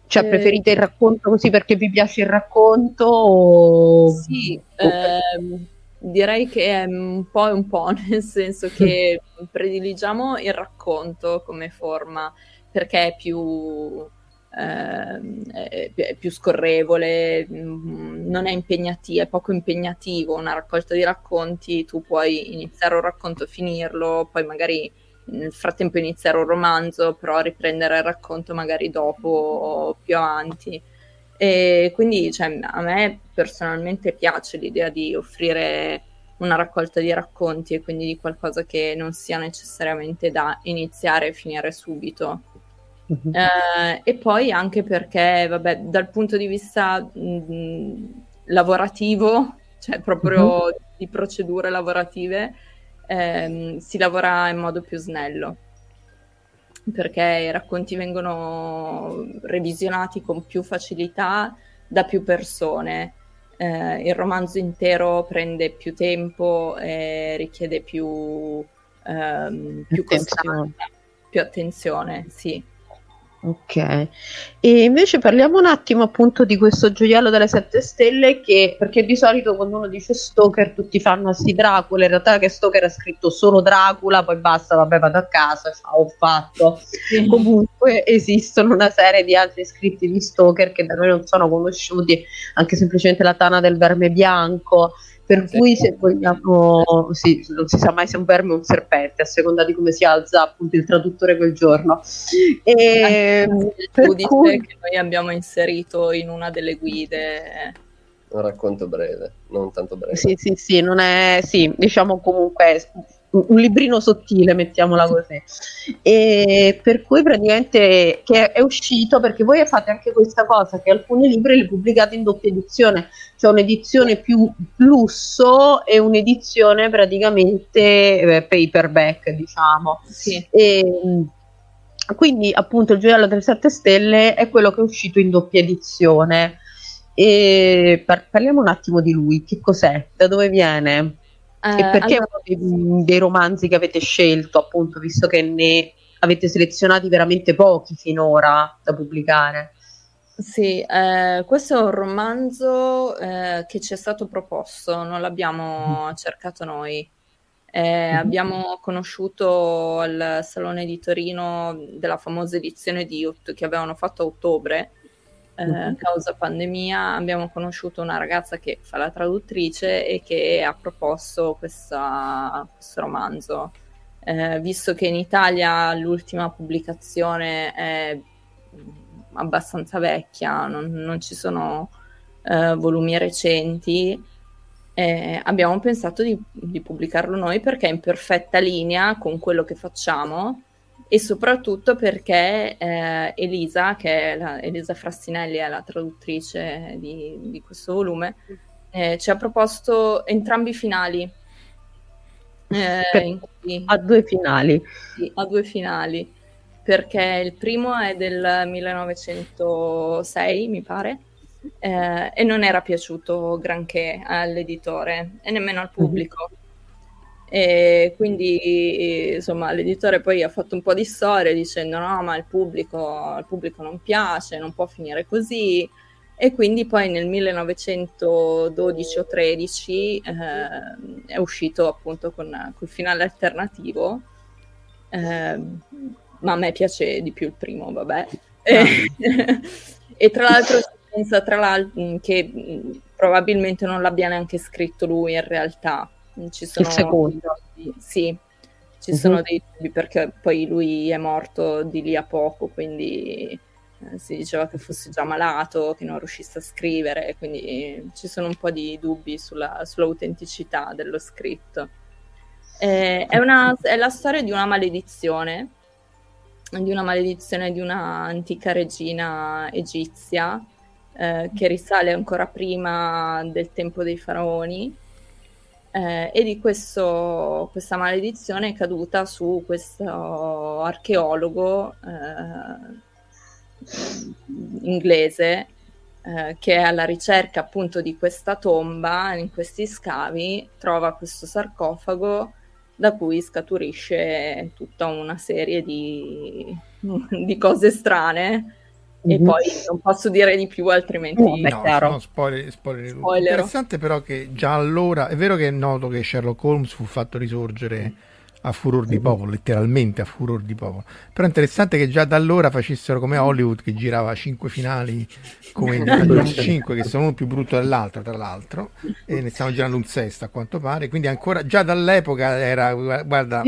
Cioè, eh, preferite il racconto così perché vi piace il racconto? O... Sì, ehm, direi che è un po' e un po', [laughs] nel senso che [laughs] prediligiamo il racconto come forma perché è più, eh, è più scorrevole, mm, non è impegnativo, è poco impegnativo. Una raccolta di racconti, tu puoi iniziare un racconto, finirlo, poi magari nel frattempo iniziare un romanzo, però riprendere il racconto magari dopo o più avanti. E quindi cioè, a me personalmente piace l'idea di offrire una raccolta di racconti e quindi di qualcosa che non sia necessariamente da iniziare e finire subito. Uh-huh. Eh, e poi anche perché, vabbè, dal punto di vista mh, lavorativo, cioè proprio uh-huh. di procedure lavorative, ehm, si lavora in modo più snello perché i racconti vengono revisionati con più facilità da più persone. Eh, il romanzo intero prende più tempo e richiede più, ehm, più attenzione. più attenzione, sì. Ok, e invece parliamo un attimo appunto di questo gioiello delle sette stelle che, perché di solito quando uno dice Stoker tutti fanno sì Dracula, in realtà che Stoker ha scritto solo Dracula, poi basta, vabbè vado a casa, ciao, ho fatto. Sì. Comunque esistono una serie di altri scritti di Stoker che da noi non sono conosciuti, anche semplicemente la Tana del Verme Bianco, per sì. cui se vogliamo, sì, non si sa mai se un verme o un serpente, a seconda di come si alza appunto il traduttore quel giorno. E, il giudice cui... che noi abbiamo inserito in una delle guide. Un racconto breve, non tanto breve. Sì, sì, sì, non è, sì, diciamo comunque un librino sottile, mettiamola così. E per cui praticamente che è uscito perché voi fate anche questa cosa che alcuni libri li pubblicate in doppia edizione, cioè un'edizione più lusso e un'edizione praticamente eh, paperback, diciamo. Sì. E, quindi appunto il gioiello delle sette stelle è quello che è uscito in doppia edizione. E par- parliamo un attimo di lui, che cos'è, da dove viene? E eh, perché allora... uno dei, dei, romanzi che avete scelto, appunto, visto che ne avete selezionati veramente pochi finora da pubblicare? Sì, eh, questo è un romanzo eh, che ci è stato proposto, non l'abbiamo mm. cercato noi. Eh, mm. Abbiamo conosciuto al Salone di Torino della famosa edizione di Ut che avevano fatto a ottobre eh, causa pandemia, abbiamo conosciuto una ragazza che fa la traduttrice e che ha proposto questa, questo romanzo. Eh, visto che in Italia l'ultima pubblicazione è abbastanza vecchia, non, non ci sono eh, volumi recenti, eh, abbiamo pensato di, di, pubblicarlo noi perché è in perfetta linea con quello che facciamo e soprattutto perché eh, Elisa, che è la, Elisa Frastinelli è la traduttrice di, di questo volume, eh, ci ha proposto entrambi i finali. Eh, cui, a due finali. Sì, a due finali, perché il primo è del 1906, mi pare, eh, e non era piaciuto granché all'editore e nemmeno al mhm. pubblico. Mm-hmm E quindi insomma l'editore poi ha fatto un po' di storia dicendo no ma il pubblico, al pubblico non piace, non può finire così. E quindi poi nel 1912 o 13 eh, è uscito appunto con il finale alternativo. Eh, ma a me piace di più il primo vabbè. E, ah. [laughs] e tra l'altro si pensa tra l'altro che probabilmente non l'abbia neanche scritto lui in realtà ci sono il secondo dei, sì ci uh-huh. sono dei dubbi perché poi lui è morto di lì a poco quindi eh, si diceva che fosse già malato, che non riuscisse a scrivere, quindi ci sono un po' di dubbi sulla, sull'autenticità dello scritto. Eh, è, una, è, la storia di una maledizione, di una maledizione di una antica regina egizia eh, che risale ancora prima del tempo dei faraoni. Eh, e di questo, questa maledizione è caduta su questo archeologo eh, inglese eh, che è alla ricerca appunto di questa tomba in questi scavi, trova questo sarcofago da cui scaturisce tutta una serie di, [laughs] di cose strane. E mm-hmm. poi non posso dire di più, altrimenti no, no, no spoiler, spoiler. spoiler. Interessante però che già allora è vero che è noto che Sherlock Holmes fu fatto risorgere a furor di popolo, letteralmente a furor di popolo. Però è interessante che già da allora facessero come Hollywood che girava cinque finali come gli [laughs] 5 che sono uno più brutto dell'altro, tra l'altro, e ne stiamo girando un sesto a quanto pare, quindi ancora già dall'epoca era guarda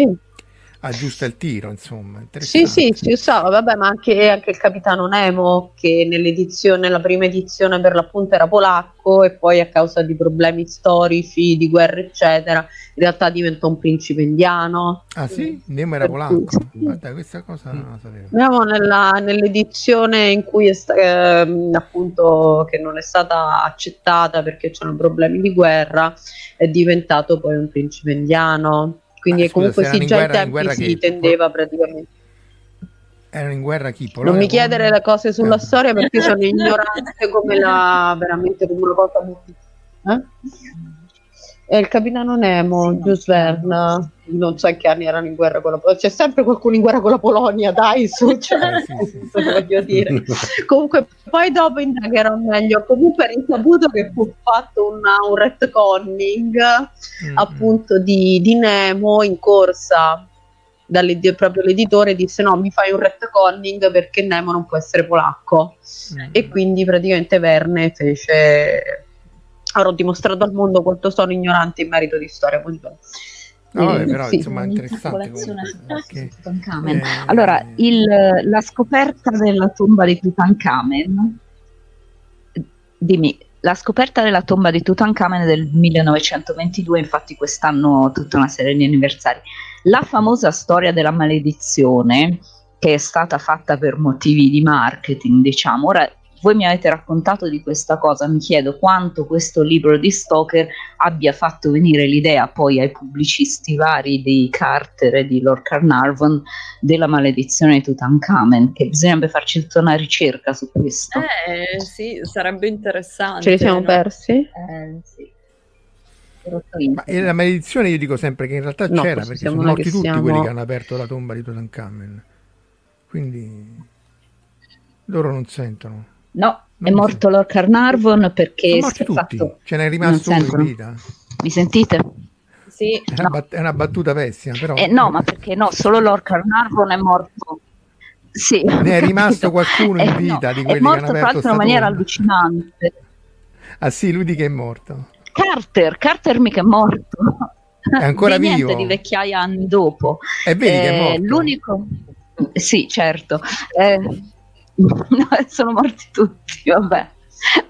aggiusta il tiro, insomma. Sì, sì, si usava, vabbè, ma anche, anche, il Capitano Nemo, che nell'edizione, la prima edizione per l'appunto era polacco e poi a causa di problemi storici, di guerre, eccetera, in realtà diventò un principe indiano. Ah sì? Nemo era polacco? Guarda, questa cosa non la sapevo. Nemo nella, nell'edizione in cui è sta, eh, appunto che non è stata accettata perché c'erano problemi di guerra, è diventato poi un principe indiano quindi ah, comunque sì, già ai tempi si tendeva praticamente. Erano in guerra chi? Polonia, non mi chiedere le cose sulla eh. storia perché sono ignorante come la veramente come una cosa. Eh? E il capitano Nemo, Jules Verne, non so in che anni erano in guerra con la Polonia. C'è sempre qualcuno in guerra con la Polonia, dai, su, cioè, eh, sì. voglio dire. [laughs] Comunque, poi dopo indagherò meglio. Comunque, è risaputo che fu fatto una, un retconning mm-hmm. appunto di, di, Nemo in corsa. proprio l'editore disse: No, mi fai un retconning perché Nemo non può essere polacco. Mm-hmm. E quindi praticamente Verne fece avrò dimostrato al mondo quanto sono ignorante in merito di storia. No, vabbè, però sì, insomma è interessante perché, eh, allora il, la scoperta della tomba di Tutankhamen dimmi la scoperta della tomba di Tutankhamen del 1922 infatti quest'anno tutta una serie di anniversari. La famosa storia della maledizione che è stata fatta per motivi di marketing diciamo ora voi mi avete raccontato di questa cosa, mi chiedo quanto questo libro di Stoker abbia fatto venire l'idea poi ai pubblicisti vari di Carter e di Lord Carnarvon della maledizione di Tutankhamen, che bisognerebbe farci tutta una ricerca su questo. Eh sì, sarebbe interessante. Ce li siamo no? persi? Eh sì. Ma la maledizione io dico sempre che in realtà no, c'era perché sono morti tutti siamo... quelli che hanno aperto la tomba di Tutankhamen. Quindi loro non sentono. No, non è morto Lord Carnarvon perché si è fatto... Ce n'è rimasto uno in vita. Mi sentite? Sì. È una, no. bat- è una battuta pessima, però. Eh, no, ma perché no, solo Lord Carnarvon è morto. Sì, ne è [laughs] rimasto qualcuno in vita eh, no, di quelli è morto che hanno aperto in una maniera allucinante. Ah sì, lui di che è morto? Carter, Carter mica è morto. È ancora di vivo? di vecchiaia anni dopo. E vedi eh, che è eh, morto? L'unico... Sì, certo. Eh, [laughs] no, sono morti tutti, vabbè.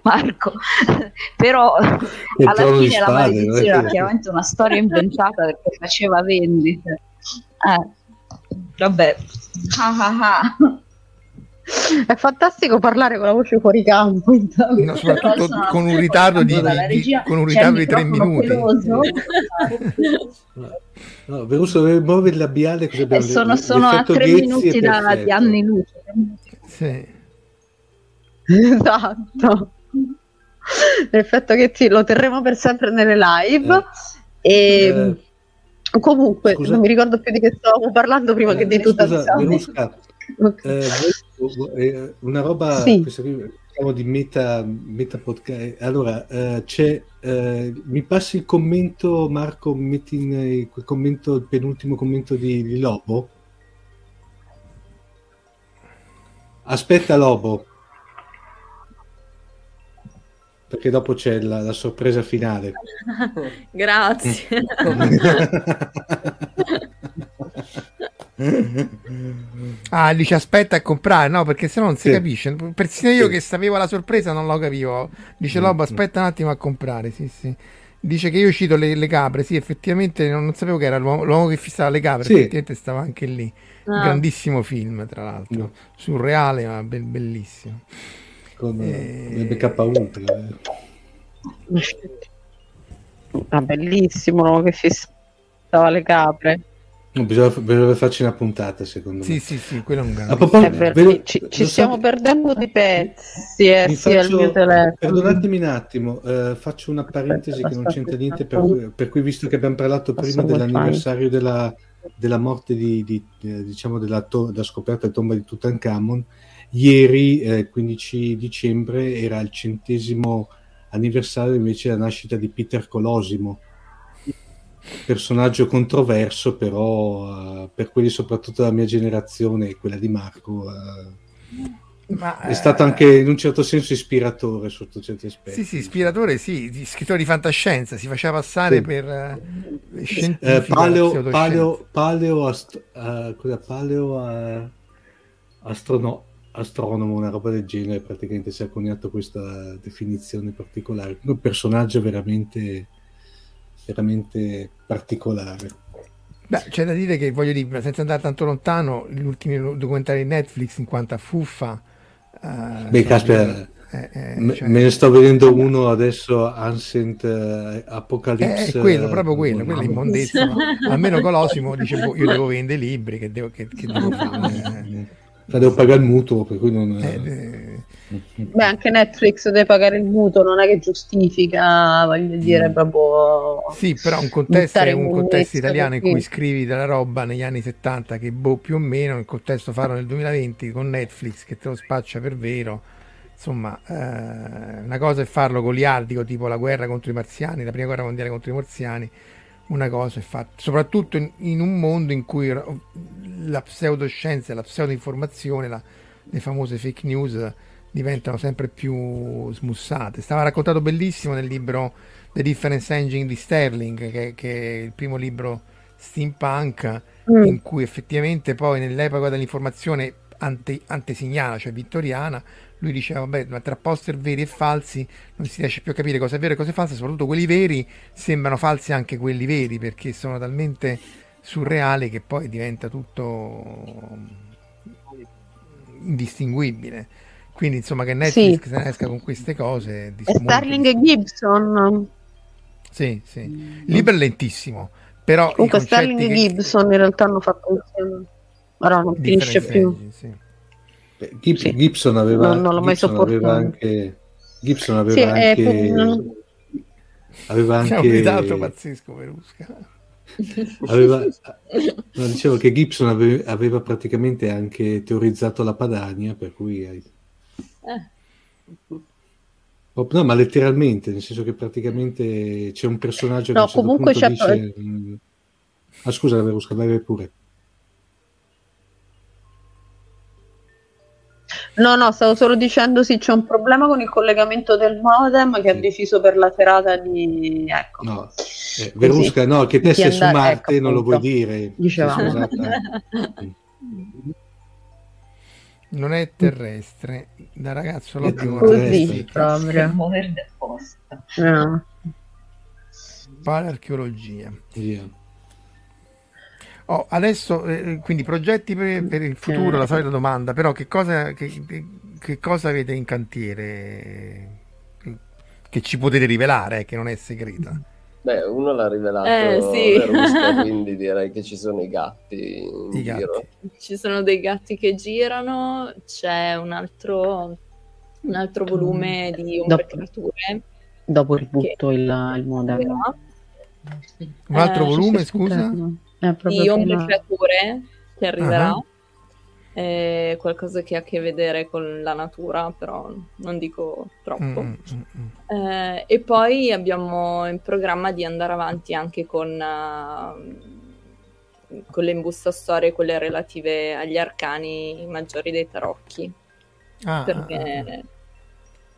Marco, [laughs] però e alla fine la maledizione era chiaramente una storia inventata perché faceva vendite. Eh, vabbè, ah, ah, ah. È fantastico parlare con la voce fuori campo, no, soprattutto con un ritardo di, di, con un ritardo di tre minuti. no, Veruso deve muovere il labiale così abbiamo sono, sono a tre minuti da, di anni luce. Sì. [laughs] Esatto. L'effetto che ti, lo terremo per sempre nelle live. Eh. E, eh. Comunque, Scusa. non mi ricordo più di che stavamo parlando prima che di tutta Scusa. Verusca, [laughs] Ok. eh, eh, una roba Sì. qui, diciamo di meta, meta podcast. Allora, eh, c'è, eh, mi passi il commento, Marco, metti in, eh, quel commento, il penultimo commento di, di Lobo. Aspetta, Lobo. Perché dopo c'è la, la sorpresa finale. [laughs] Grazie. Ah, dice aspetta a comprare, no, perché sennò non si Sì. capisce. Persino io Sì. che sapevo la sorpresa non lo capivo. Dice Lobo, aspetta un attimo a comprare, sì, sì. Dice che io cito le, le capre, sì, effettivamente non, non sapevo che era l'uomo, l'uomo che fissava le capre, Sì. effettivamente stava anche lì. Ah. Grandissimo film, tra l'altro, Mm. surreale, ma be- bellissimo. Con Eh, eh, BK Ultra. eh. Ah, bellissimo l'uomo che fissava le capre. No, bisogna, bisogna farci una puntata, secondo Sì, me. sì, sì, quello è un grande. proposito, È vero, ve ci, ci- stiamo so- perdendo dei pezzi, eh, Mi sì, al faccio- mio telefono. Perdonatemi un attimo, eh, faccio una parentesi Aspetta, che non aspetta, c'entra niente, per per cui visto che abbiamo parlato prima dell'anniversario della, della morte di, di- eh, diciamo della, to- della scoperta della tomba di Tutankhamon, ieri, eh, 15 dicembre, era il centesimo anniversario invece della nascita di Peter Colosimo, personaggio controverso, però eh, per quelli soprattutto della mia generazione e quella di Marco. Eh, Ma, è stato eh, anche in un certo senso ispiratore sotto certi aspetti. Sì, sì, ispiratore, sì, di- scrittore di fantascienza, si faceva passare Sì. per eh, Eh, scientifico. paleo, pseudoscienza. paleo, paleo, ast- eh, cosa, paleo eh, astrono- astronomo, una roba del genere, praticamente si è coniato questa definizione particolare. Un personaggio veramente, veramente particolare. Beh, c'è da dire che voglio dire, senza andare tanto lontano, gli ultimi documentari di Netflix in quanto a fuffa. Eh, Beh, sono caspita, eh, eh, me, cioè- me ne sto vedendo uno adesso, Ancient eh, Apocalypse. Eh, è quello, eh, proprio quello, mia. immondezza. no? Almeno Colosimo dice, boh, io devo vendere libri, che devo, che, che devo fare? Ma devo pagare il mutuo, per cui non... Eh, eh, Beh, anche Netflix deve pagare il mutuo, non è che giustifica, voglio dire, Mm. proprio... Sì, però un contesto è un contesto italiano in cui scrivi della roba negli anni 70 che boh più o meno, il contesto farlo nel 2020 con Netflix che te lo spaccia per vero. Insomma, eh, una cosa è farlo goliardico, tipo la guerra contro i marziani, la prima guerra mondiale contro i marziani, una cosa è fatta, soprattutto in, in un mondo in cui la pseudoscienza la pseudoinformazione, la- le famose fake news diventano sempre più smussate. Stava raccontato bellissimo nel libro The Difference Engine di Sterling, che, che è il primo libro steampunk, Mm. in cui effettivamente poi nell'epoca dell'informazione ante- antesignana, cioè vittoriana, lui diceva, vabbè, ma tra poster veri e falsi non si riesce più a capire cosa è vero e cosa è falso, soprattutto quelli veri sembrano falsi anche quelli veri, perché sono talmente surreali che poi diventa tutto indistinguibile. Quindi, insomma, che Netflix Sì. se ne esca con queste cose. di Starling e Gibson. Sì, sì. È lentissimo, però Comunque Starling e che- Gibson in realtà hanno fatto insieme. Ora non finisce più. sì. Beh, Gib- Sì. Gibson aveva, Non- non l'ho mai Gibson aveva sopportato. anche Gibson aveva Sì, anche proprio- aveva C'è un anche ritardo pazzesco, Verusca. aveva, no, dicevo che Gibson ave- aveva praticamente anche teorizzato la Padania per cui hai- Eh, no ma letteralmente nel senso che praticamente c'è un personaggio che No, a un certo comunque punto c'è- dice mm, ah scusa Verusca vai vai pure No, no, stavo solo dicendo sì, c'è un problema con il collegamento del modem che ha deciso per la serata di... Ecco. no eh, Verusca no che te sei su Marte ecco, non lo vuoi dire Dicevamo. Sposata. [laughs] Non è terrestre. Da ragazzo l'ho È visto. Così Terrestre. proprio. muovere da posta. No. Palearcheologia. Via. Oh, adesso, eh, quindi progetti per, per il futuro, Eh. la solita domanda, però che cosa, che, che cosa avete in cantiere che, che ci potete rivelare, eh, che non è segreta? Beh, uno l'ha rivelato Eh, sì. Verusca, [laughs] quindi direi che ci sono i gatti in I giro. gatti. ci sono dei gatti che girano, c'è un altro, un altro volume di ombre Dopo- creature Dopo ributto il, il modem. uscirà. Un altro Eh, volume, scusa? Di Ombre Creature che arriverà. Ah. È qualcosa che ha a che vedere con la natura, però non dico troppo. Mm, mm, mm. Eh, e poi abbiamo in programma di andare avanti anche con, eh, con le imbusta storie, quelle relative agli arcani maggiori dei tarocchi, Ah, perché ah, ah.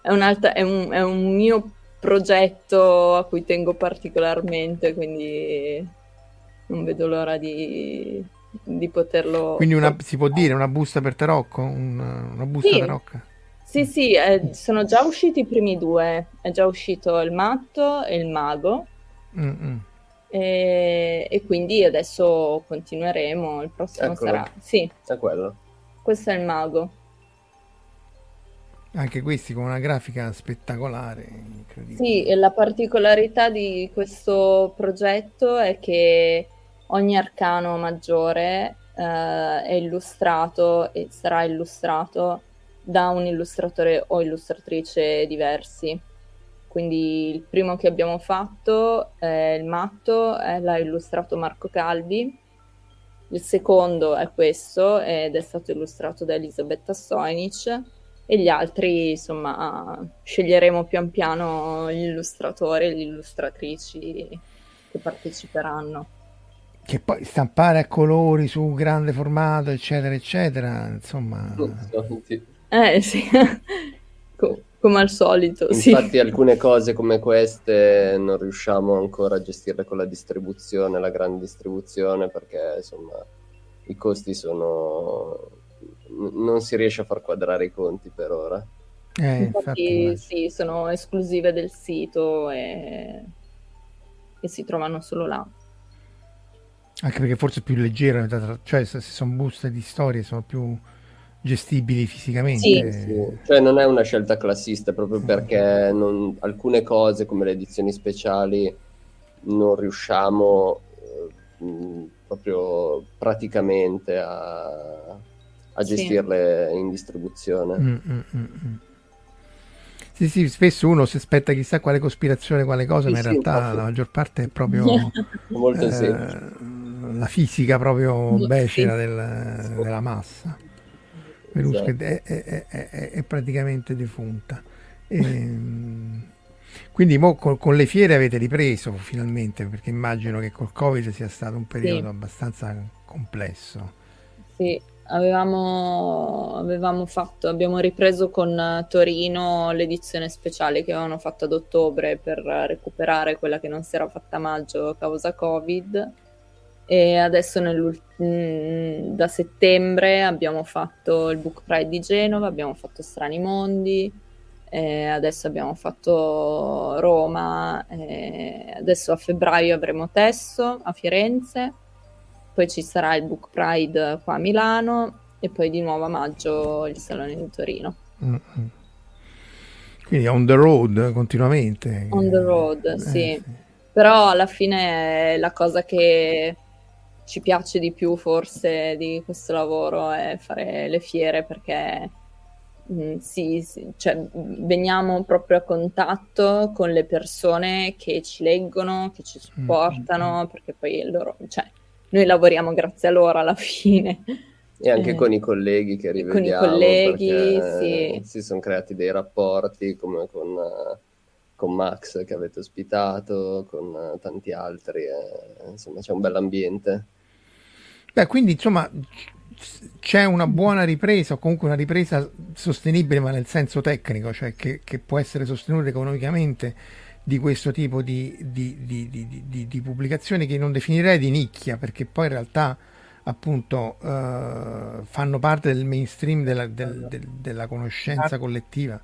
È, un'altra- è un, è un mio progetto a cui tengo particolarmente, quindi non vedo l'ora di, di poterlo... Quindi una, si può dire una busta per tarocco? Un- una busta Sì. tarocca? Sì, sì, eh, sono già usciti i primi due, è già uscito il matto e il mago. Mm, mm. E, e quindi adesso continueremo. Il prossimo Eccolo. sarà. Sì, È quello. questo è il mago. Anche questi con una grafica spettacolare, incredibile. Sì, e la particolarità di questo progetto è che ogni arcano maggiore eh, è illustrato e sarà illustrato da un illustratore o illustratrice diversi. Quindi il primo che abbiamo fatto è il matto, eh, l'ha illustrato Marco Calvi. Il secondo è questo ed è stato illustrato da Elisabetta Soinic e gli altri, insomma, sceglieremo pian piano gli illustratori e le illustratrici che parteciperanno. Che poi stampare a colori su un grande formato, eccetera, eccetera, insomma... Sì. Eh sì, [laughs] Co- come al solito, sì. Infatti alcune cose come queste non riusciamo ancora a gestirle con la distribuzione, la grande distribuzione, perché insomma i costi sono... n- non si riesce a far quadrare i conti per ora. Eh, infatti, Infatti, sì, sono esclusive del sito e, e si trovano solo là. Anche perché forse è più leggero, cioè se sono buste di storie sono più gestibili fisicamente. Sì, Cioè non è una scelta classista proprio perché non- alcune cose come le edizioni speciali non riusciamo eh, mh, proprio praticamente a, a Sì. gestirle in distribuzione. Mm, mm, mm, mm. Sì, sì, spesso uno si aspetta chissà quale cospirazione, quale cosa, Sì, ma in sì, realtà la maggior parte è proprio [laughs] eh, la fisica proprio becera del- della massa. Verusca Esatto. è, è- è- è- praticamente defunta. Ehm, quindi mo col- con le fiere avete ripreso finalmente, perché immagino che col Covid sia stato un periodo abbastanza complesso. Sì, avevamo, avevamo fatto, abbiamo ripreso con eh, Torino l'edizione speciale che avevano fatto ad ottobre per recuperare quella che non si era fatta a maggio a causa Covid. E adesso mm, da settembre abbiamo fatto il Book Pride di Genova, abbiamo fatto Strani Mondi, e adesso abbiamo fatto Roma, e adesso a febbraio avremo Tesso a Firenze poi ci sarà il Book Pride qua a Milano e poi di nuovo a maggio il Salone di Torino. Mm, mm. Quindi on the road continuamente. On the road, Eh, sì. Però alla fine la cosa che ci piace di più forse di questo lavoro è fare le fiere perché mm, sì, sì, cioè, veniamo proprio a contatto con le persone che ci leggono, che ci supportano, perché poi loro, cioè, noi lavoriamo grazie a loro alla fine. E anche Eh, con i colleghi che con i rivediamo, colleghi, perché sì. si sono creati dei rapporti come con, eh, con Max che avete ospitato, con eh, tanti altri, eh, insomma c'è un bell'ambiente. Beh, quindi insomma c'è una buona ripresa o comunque una ripresa sostenibile, ma nel senso tecnico, cioè che, che può essere sostenuta economicamente di questo tipo di, di- di- di- pubblicazioni che non definirei di nicchia, perché poi in realtà appunto eh, fanno parte del mainstream della, del- del- della conoscenza collettiva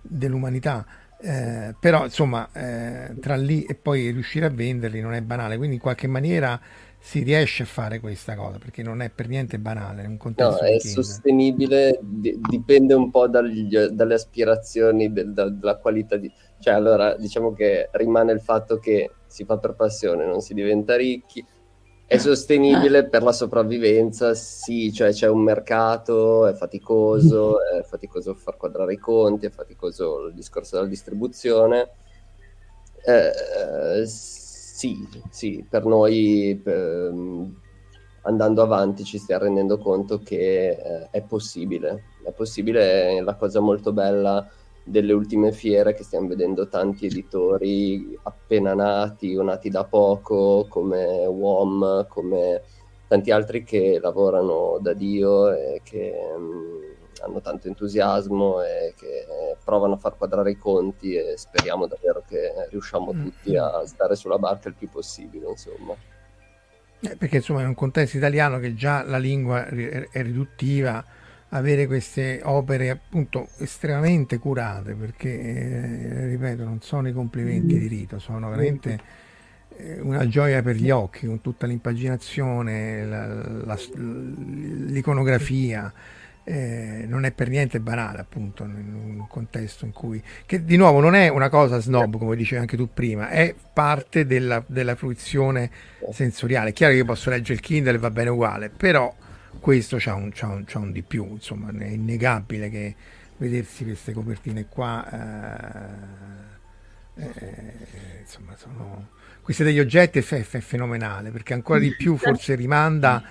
dell'umanità. Eh, però insomma eh, tra lì e poi riuscire a venderli non è banale. Quindi in qualche maniera si riesce a fare questa cosa perché non è per niente banale un No, contesto è di Kindle. sostenibile, di- dipende un po' dagli- dalle aspirazioni, del- da- dalla qualità di... Cioè, allora, diciamo che rimane il fatto che si fa per passione, non si diventa ricchi. È sostenibile per la sopravvivenza, sì, cioè c'è un mercato, è faticoso, [laughs] è faticoso far quadrare i conti, è faticoso il discorso della distribuzione. Eh, sì, sì, per noi per, andando avanti ci stiamo rendendo conto che eh, è possibile. È possibile, la cosa molto bella delle ultime fiere che stiamo vedendo tanti editori appena nati o nati da poco come WOM, come tanti altri che lavorano da Dio e che um, hanno tanto entusiasmo e che provano a far quadrare i conti e speriamo davvero che riusciamo mm. tutti a stare sulla barca il più possibile, insomma. Eh, perché insomma in un contesto italiano che già la lingua è riduttiva, avere queste opere appunto estremamente curate, perché eh, ripeto, non sono i complimenti di rito, sono veramente eh, una gioia per gli occhi, con tutta l'impaginazione, la, la, l'iconografia eh, non è per niente banale appunto in un contesto in cui che di nuovo non è una cosa snob come dicevi anche tu prima è parte della, della fruizione sensoriale. È chiaro che io posso leggere il Kindle e va bene uguale però questo c'ha un, c'ha un, c'ha un di più insomma è innegabile che vedersi queste copertine qua eh, eh, insomma sono questi degli oggetti è, è, è fenomenale perché ancora di più forse rimanda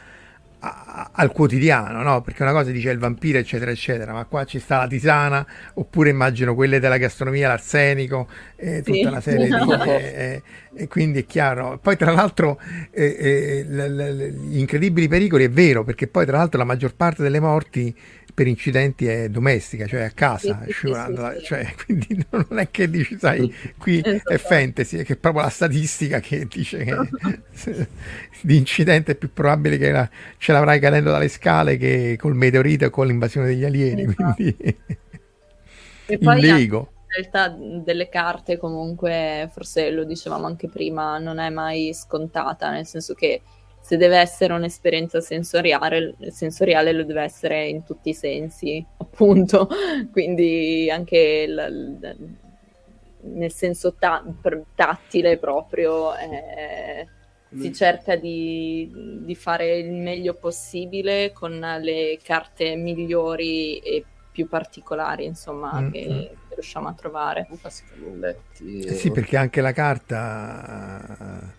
al quotidiano, no? Perché una cosa dice il vampiro, eccetera, eccetera, ma qua ci sta la tisana, oppure immagino quelle della gastronomia, l'arsenico, eh, tutta sì. una serie di... [laughs] Eh, eh, e quindi è chiaro. Poi tra l'altro eh, eh, gli incredibili pericoli è vero, perché poi tra l'altro la maggior parte delle morti per incidenti è domestica, cioè a casa, sì, scivolando, sì, cioè, [laughs] quindi non è che dici, sai, qui esatto. è fantasy, è che è proprio la statistica che dice che [laughs] di incidente è più probabile che la, ce l'avrai cadendo dalle scale che col meteorite o con l'invasione degli alieni, esatto. quindi e [laughs] poi Lego. La realtà delle carte comunque, forse lo dicevamo anche prima, non è mai scontata, nel senso che se deve essere un'esperienza sensoriale, sensoriale lo deve essere in tutti i sensi, [laughs] appunto. Quindi anche l- l- nel senso ta- tattile proprio eh, si mm. cerca di, di, fare il meglio possibile con le carte migliori e più particolari, insomma, mm-hmm. che, che, riusciamo a trovare. Eh sì, perché anche la carta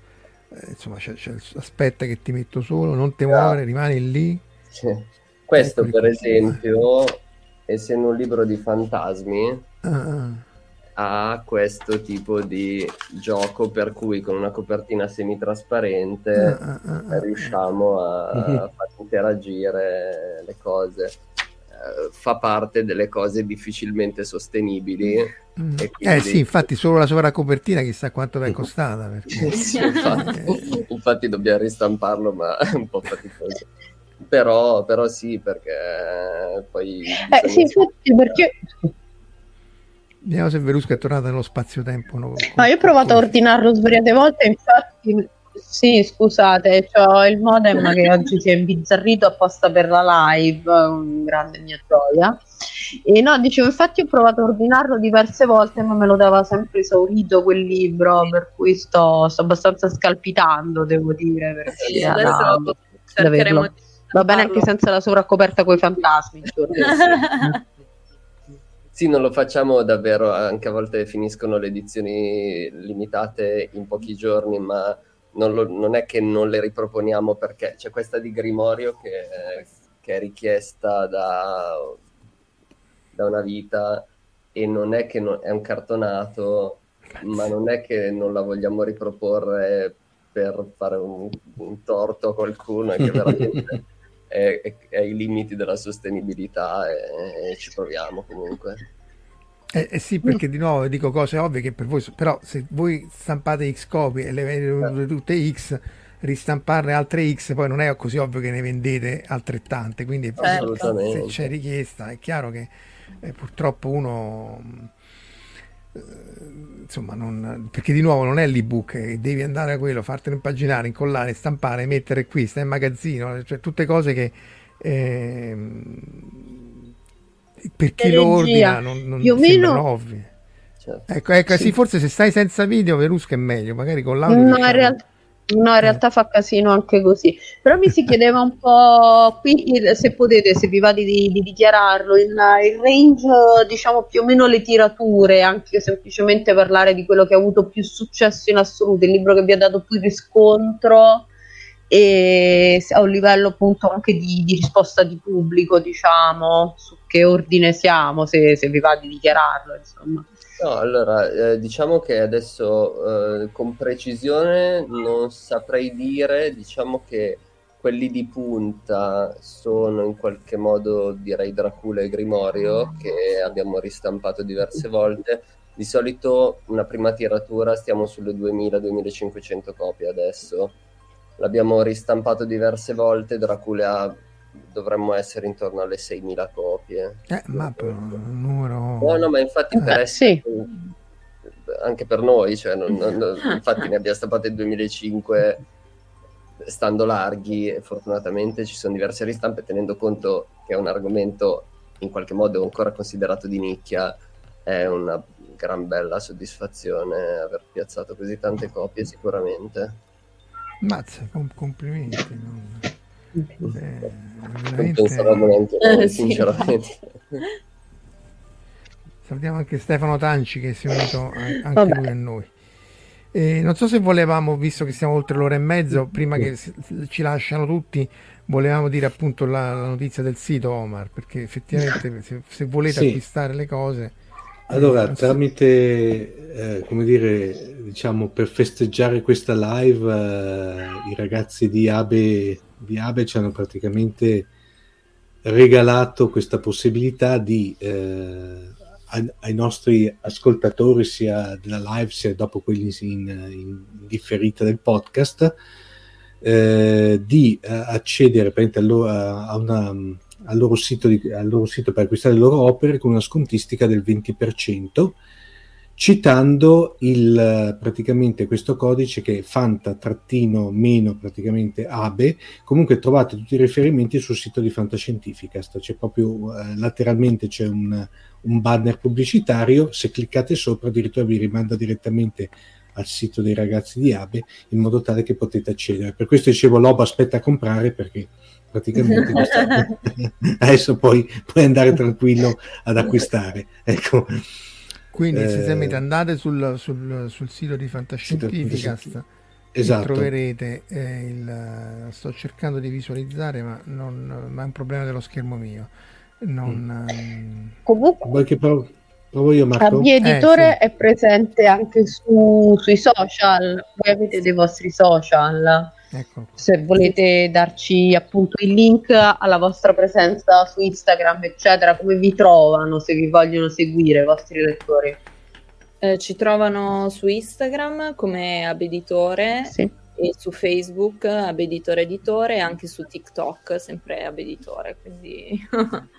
eh, insomma c'è, c'è, aspetta che ti metto solo, non ti muovere, no. rimani lì. Sì. Questo Eccoli per qua. esempio, essendo un libro di fantasmi, uh-uh. Ha questo tipo di gioco per cui con una copertina semitrasparente uh-uh. riusciamo a, a [laughs] far interagire le cose fa parte delle cose difficilmente sostenibili. Mm. Quindi... Eh sì, infatti solo la sovracopertina chissà quanto è costata. Perché... sì, infatti. [laughs] infatti dobbiamo ristamparlo, ma è [laughs] un po' faticoso. Però, però sì, perché poi... Eh, sì, infatti perché... Vediamo se Verusca è tornata nello spazio-tempo. No, no io ho provato a ordinarlo svariate volte, infatti sì, scusate, ho il modem che oggi si è imbizzarrito apposta per la live, un grande mia gioia. E no, dicevo, infatti ho provato a ordinarlo diverse volte, ma me lo dava sempre esaurito quel libro, per cui sto, sto abbastanza scalpitando, devo dire. Perché sì, adesso cercheremo di Va bene anche senza la sovraccoperta con i fantasmi. [laughs] Sì, non lo facciamo davvero, anche a volte finiscono le edizioni limitate in pochi giorni, ma non, lo, non, è che non le riproponiamo perché c'è questa di Grimorio che, che è richiesta da, da, una vita e non è che non, è un cartonato, ma non è che non la vogliamo riproporre per fare un, un torto a qualcuno, è che [laughs] veramente è, è, ai limiti della sostenibilità e, e ci proviamo comunque. Eh, eh, sì, perché di nuovo dico cose ovvie che per voi, però se voi stampate X copie e le vendete tutte X, ristamparne altre X, poi non è così ovvio che ne vendete altrettante, quindi se c'è richiesta è chiaro che eh, purtroppo uno... Insomma, non, perché di nuovo non è l'ebook, eh, devi andare a quello, fartelo impaginare, incollare, stampare, mettere qui, sta in magazzino, cioè tutte cose che eh, per chi lo ordina non, non più o meno ovvie. Certo. Ecco, ecco sì. sì. forse se stai senza video Verusca è meglio, magari con l'audio. No, in, real- No, in realtà fa casino anche così. Però mi si [laughs] chiedeva un po' qui se potete, se vi va di, di dichiararlo, il, il range, diciamo più o meno le tirature, anche semplicemente parlare di quello che ha avuto più successo in assoluto, il libro che vi ha dato più riscontro e a un livello appunto anche di, di risposta di pubblico, diciamo, su che ordine siamo, se, se vi va di dichiararlo, insomma. No, allora, eh, diciamo che adesso eh, con precisione non saprei dire, diciamo che quelli di punta sono in qualche modo, direi, Dracula e Grimorio, che abbiamo ristampato diverse volte. Di solito una prima tiratura stiamo sulle 2000-2500 copie adesso. L'abbiamo ristampato diverse volte, Dracula dovremmo essere intorno alle 6000 copie. Eh, ma per un numero... No, no, ma infatti per Eh, essere anche per noi, cioè, non- non- non- [laughs] infatti ne abbiamo stampate il 2005 stando larghi e fortunatamente ci sono diverse ristampe tenendo conto che è un argomento in qualche modo ancora considerato di nicchia è una gran bella soddisfazione aver piazzato così tante copie sicuramente Mazza, com- complimenti. non- eh, non veramente- pensavamo neanche Eh, noi, sì. sinceramente Salutiamo anche Stefano Tanci che si è unito anche Vabbè. lui a noi. Eh, non so se volevamo, visto che siamo oltre l'ora e mezzo, prima che ci lasciano tutti, volevamo dire appunto la, la notizia del sito Omar, perché effettivamente se, se volete Sì. acquistare le cose... eh, Allora, so- tramite, eh, come dire, diciamo, per festeggiare questa live, eh, i ragazzi di Abe, di Abe ci hanno praticamente regalato questa possibilità di, eh, ai, nostri ascoltatori, sia della live sia dopo quelli in, in differita del podcast, eh, di eh, accedere al loro- a, una, al, loro di- al loro sito per acquistare le loro opere con una scontistica del 20%, citando il, praticamente questo codice che è fanta trattino meno praticamente abe comunque trovate tutti i riferimenti sul sito di Fantascientificast. C'è proprio eh, lateralmente c'è un, un banner pubblicitario. Se cliccate sopra addirittura vi rimanda direttamente al sito dei ragazzi di Abe in modo tale che potete accedere. Per questo dicevo Lobo aspetta a comprare perché praticamente [laughs] [laughs] adesso poi puoi andare tranquillo ad acquistare ecco Quindi se Eh, semete andate sul, sul- sul sito di Fantascientificast. E esatto. troverete eh, il... sto cercando di visualizzare ma, non, ma è un problema dello schermo mio. Non, ehm, Comunque vuoi che provo, provo io Marco? Abbi Editore Eh, è presente anche su- sui social, voi avete dei vostri social, ecco. se volete darci appunto il link alla vostra presenza su Instagram, eccetera, come vi trovano se vi vogliono seguire i vostri lettori. Eh, ci trovano su Instagram come Abeditore Sì. e su Facebook Abeditore Editore e anche su TikTok sempre Abeditore, quindi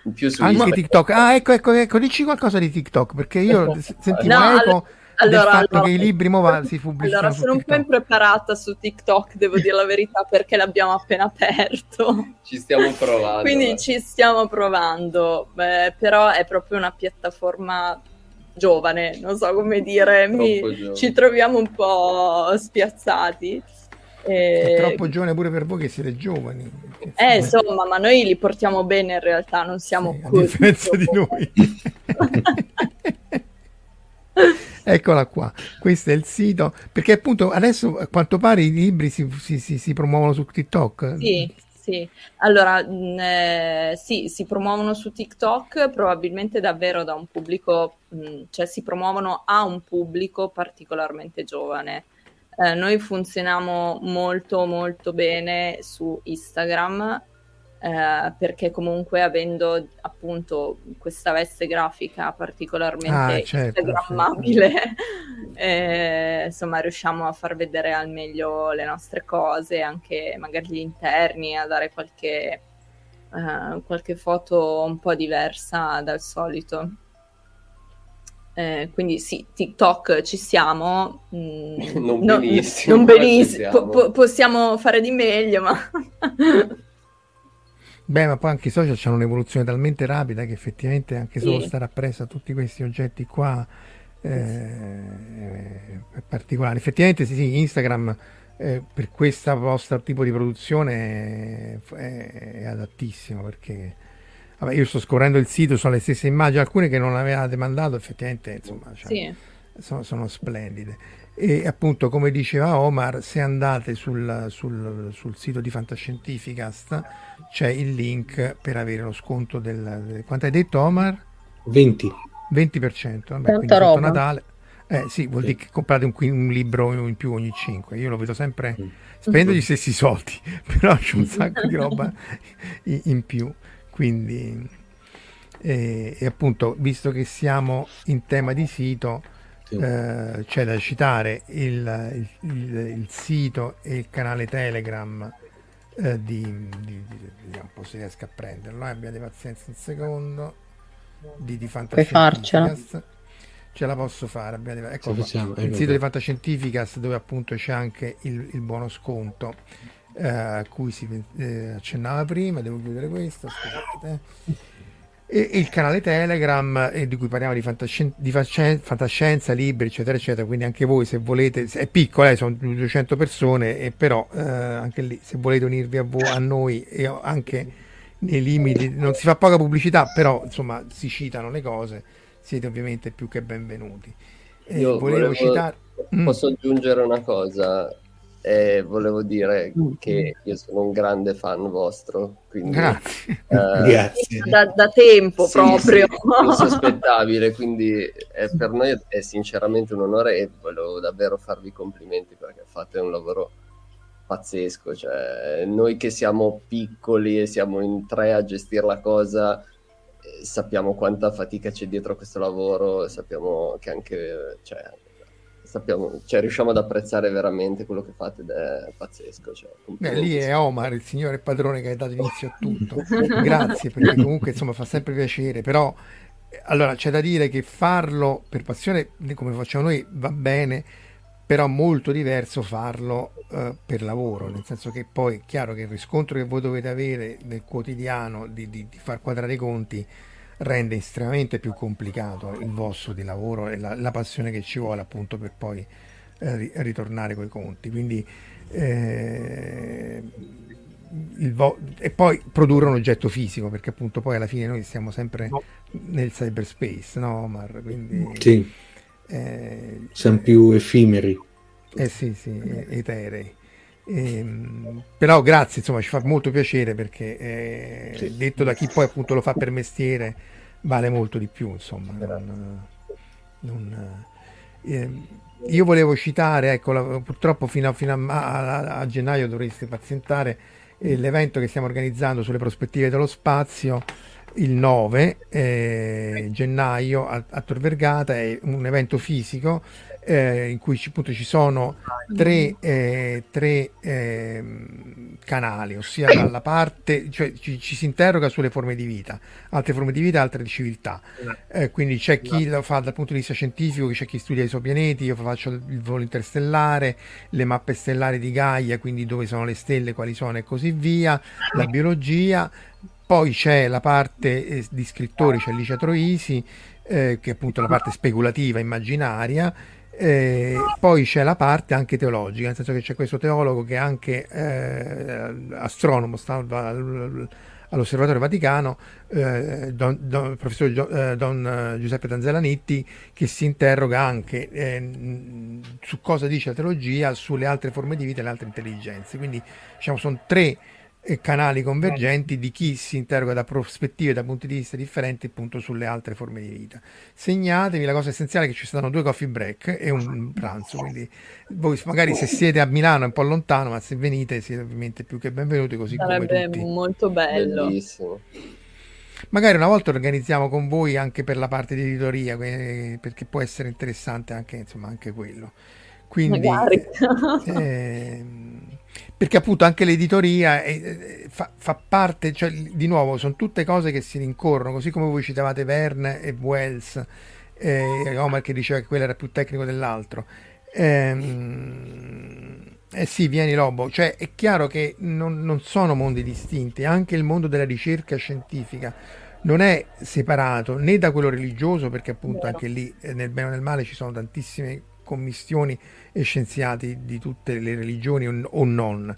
in più su Anche TikTok. Ah, ecco, ecco, ecco, dici qualcosa di TikTok, perché io s- sentivo No, eco allora- del fatto allora- che i libri mo va- si pubblicano Allora, sono un po' impreparata su TikTok, devo dire la verità, perché l'abbiamo appena aperto. [laughs] ci stiamo provando Quindi eh. ci stiamo provando, Beh, però è proprio una piattaforma giovane, non so come dire, mi- ci troviamo un po' spiazzati. È Eh, troppo giovane pure per voi che siete giovani. eh, insomma, ma noi li portiamo bene in realtà, non siamo sì, a così differenza di noi. [laughs] [laughs] [laughs] Eccola qua, questo è il sito, perché appunto adesso a quanto pare i libri si, si- si- si promuovono su TikTok. Sì, sì. Allora, mh, eh, sì, si promuovono su TikTok probabilmente davvero da un pubblico, mh, cioè si promuovono a un pubblico particolarmente giovane. Eh, noi funzioniamo molto molto bene su Instagram eh, perché comunque avendo appunto questa veste grafica particolarmente Ah, certo, instagrammabile, [laughs] eh, insomma riusciamo a far vedere al meglio le nostre cose, anche magari gli interni, a dare qualche, eh, qualche foto un po' diversa dal solito. Eh, quindi sì, TikTok ci siamo. mm, [laughs] Non no- benissimo, non benissimo, po- possiamo fare di meglio, ma [laughs] Beh, ma poi anche i social hanno un'evoluzione talmente rapida che effettivamente anche solo Sì. stare appresso a tutti questi oggetti qua eh, è particolare. Effettivamente sì, sì, Instagram eh, per questo vostro tipo di produzione è, è adattissimo perché vabbè, io sto scorrendo il sito, sono le stesse immagini, alcune che non avevate mandato effettivamente insomma, cioè, Sì. sono, sono splendide. E appunto, come diceva Omar, se andate sul, sul- sul sito di Fantascientificast c'è il link per avere lo sconto del... del- quanto hai detto Omar? 20. 20%, vabbè, Tanta roba. Natale. Eh sì, vuol Sì. dire che comprate un, un libro in più ogni 5. Io lo vedo sempre Mm. spendo gli stessi soldi, [laughs] però c'è un [laughs] sacco di roba in, in più. Quindi, e, e appunto, visto che siamo in tema di sito, Sì. eh, c'è da citare il, il- il- il sito e il canale Telegram eh, di, di- di- vediamo un po' se riesco a prenderlo. eh, abbiate pazienza un secondo. Di, di. Fantascientificast. Ce la posso fare. abbiate- ecco qua. facciamo, il ecco sito di Fantascientificast dove appunto c'è anche il, il buono sconto eh, a cui si eh, accennava prima. Devo chiudere questo. Scusate. E, il canale Telegram eh, di cui parliamo di, fantascien- di fasce- fantascienza, libri, eccetera, eccetera. Quindi anche voi, se volete, è piccolo, eh, sono 200 persone, e però eh, anche lì, se volete unirvi a, vo- a noi e anche nei limiti, non si fa poca pubblicità, però insomma si citano le cose, siete ovviamente più che benvenuti. Volevo volevo- citare. Mm. Posso aggiungere una cosa? Eh, volevo dire che io sono un grande fan vostro, quindi Grazie. eh, Grazie. Da, da tempo sì, proprio. sì, insospettabile, quindi è- per noi è sinceramente un onore e volevo davvero farvi complimenti perché fate un lavoro pazzesco, cioè noi che siamo piccoli e siamo in tre a gestire la cosa eh, sappiamo quanta fatica c'è dietro questo lavoro, sappiamo che anche cioè, sappiamo, cioè, riusciamo ad apprezzare veramente quello che fate ed è pazzesco. Cioè, Beh, lì è Omar, il signore padrone che ha dato inizio a tutto. [laughs] Grazie, perché comunque insomma fa sempre piacere, però eh, allora c'è da dire che farlo per passione, come facciamo noi, va bene, però molto diverso farlo eh, per lavoro, nel senso che poi è chiaro che il riscontro che voi dovete avere nel quotidiano di, di- di far quadrare i conti rende estremamente più complicato il vostro di lavoro e la, la passione che ci vuole appunto per poi eh, ri- ritornare coi conti. Quindi eh, il vo- e poi produrre un oggetto fisico perché appunto poi alla fine noi siamo sempre nel cyberspace, no Omar? Quindi Sì, eh, siamo più effimeri. eh sì, sì, eterei. Ehm, però grazie, insomma, ci fa molto piacere perché eh, Sì. detto da chi poi appunto lo fa per mestiere vale molto di più, insomma. non- non, ehm, io volevo citare, ecco, la- purtroppo fino, a, fino a, a- a gennaio dovreste pazientare eh, l'evento che stiamo organizzando sulle prospettive dello spazio il 9 eh, gennaio a, a Tor Vergata, è un evento fisico eh, in cui ci, appunto ci sono tre, eh, tre ehm, canali, ossia dalla parte, cioè ci, ci si interroga sulle forme di vita, altre forme di vita, altre di civiltà. Eh, quindi c'è chi lo fa dal punto di vista scientifico, c'è chi studia i esopianeti, io faccio il volo interstellare, le mappe stellari di Gaia, quindi dove sono le stelle, quali sono e così via, la biologia. Poi c'è la parte eh, di scrittori, c'è Licia Troisi, eh, che è appunto la parte speculativa, immaginaria. Eh, poi c'è la parte anche teologica, nel senso che c'è questo teologo che è anche eh, astronomo, sta al- all'Osservatorio Vaticano, eh, don, don- professor Gio- eh, Don eh, Giuseppe Tanzellanitti, che si interroga anche eh, su cosa dice la teologia, sulle altre forme di vita e le altre intelligenze. Quindi diciamo sono tre canali convergenti di chi si interroga da prospettive, da punti di vista differenti appunto sulle altre forme di vita. Segnatevi la cosa essenziale è che ci saranno due coffee break e un pranzo, quindi voi magari se siete a Milano è un po' lontano, ma se venite siete ovviamente più che benvenuti così come Sarebbe tutti. molto bello. Bellissimo. Magari una volta organizziamo con voi anche per la parte di editoria, perché può essere interessante anche, insomma, anche quello. Quindi, Magari. ehm, perché appunto anche l'editoria è- è- fa, fa parte, cioè, di nuovo, sono tutte cose che si rincorrono, così come voi citavate Verne e Wells, eh, Omar che diceva che quello era più tecnico dell'altro. Ehm, eh sì, vieni Lobo, cioè è chiaro che non, non sono mondi distinti, anche il mondo della ricerca scientifica non è separato né da quello religioso, perché appunto anche lì eh, nel bene o nel male ci sono tantissime commissioni e scienziati di tutte le religioni o, non.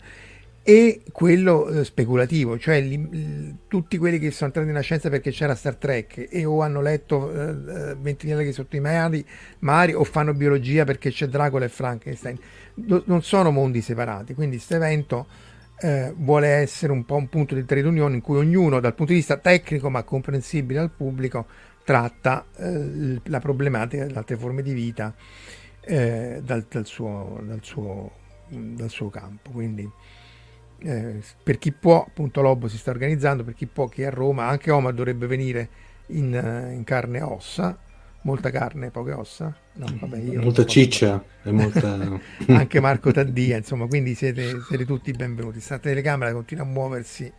E quello eh, speculativo, cioè li, tutti quelli che sono entrati nella scienza perché c'era Star Trek e o hanno letto eh, 20 laghi sotto i mari, mari o fanno biologia perché c'è Dracula e Frankenstein, non sono mondi separati, quindi questo evento eh, vuole essere un po' un punto di trade union in cui ognuno dal punto di vista tecnico ma comprensibile al pubblico tratta eh, la problematica delle altre forme di vita eh, dal, dal, suo, dal, suo, dal suo campo. Quindi eh, per chi può, appunto Lobo si sta organizzando, per chi può che è a Roma, anche Omar dovrebbe venire in, eh, in carne e ossa, molta carne, poche ossa. No, vabbè, molta ciccia e molta... [laughs] anche Marco Taddia, insomma, quindi siete, siete tutti benvenuti. Sta telecamera continua a muoversi,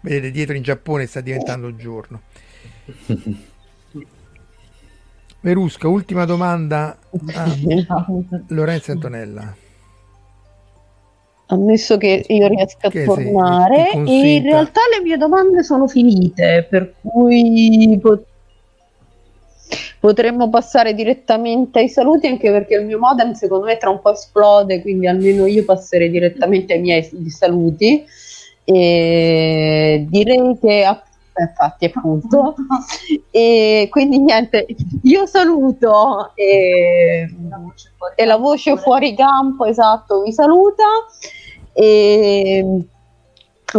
vedete dietro in Giappone sta diventando giorno. [laughs] Verusca, ultima domanda a [laughs] Lorenzo Antonella. Ammesso che io riesca a che tornare sì, e in realtà le mie domande sono finite per cui pot- potremmo passare direttamente ai saluti anche perché il mio modem secondo me tra un po' esplode quindi almeno io passerei direttamente ai miei saluti. E direi che infatti appunto e quindi niente io saluto e la voce fuori, e la voce fuori campo esatto vi saluta e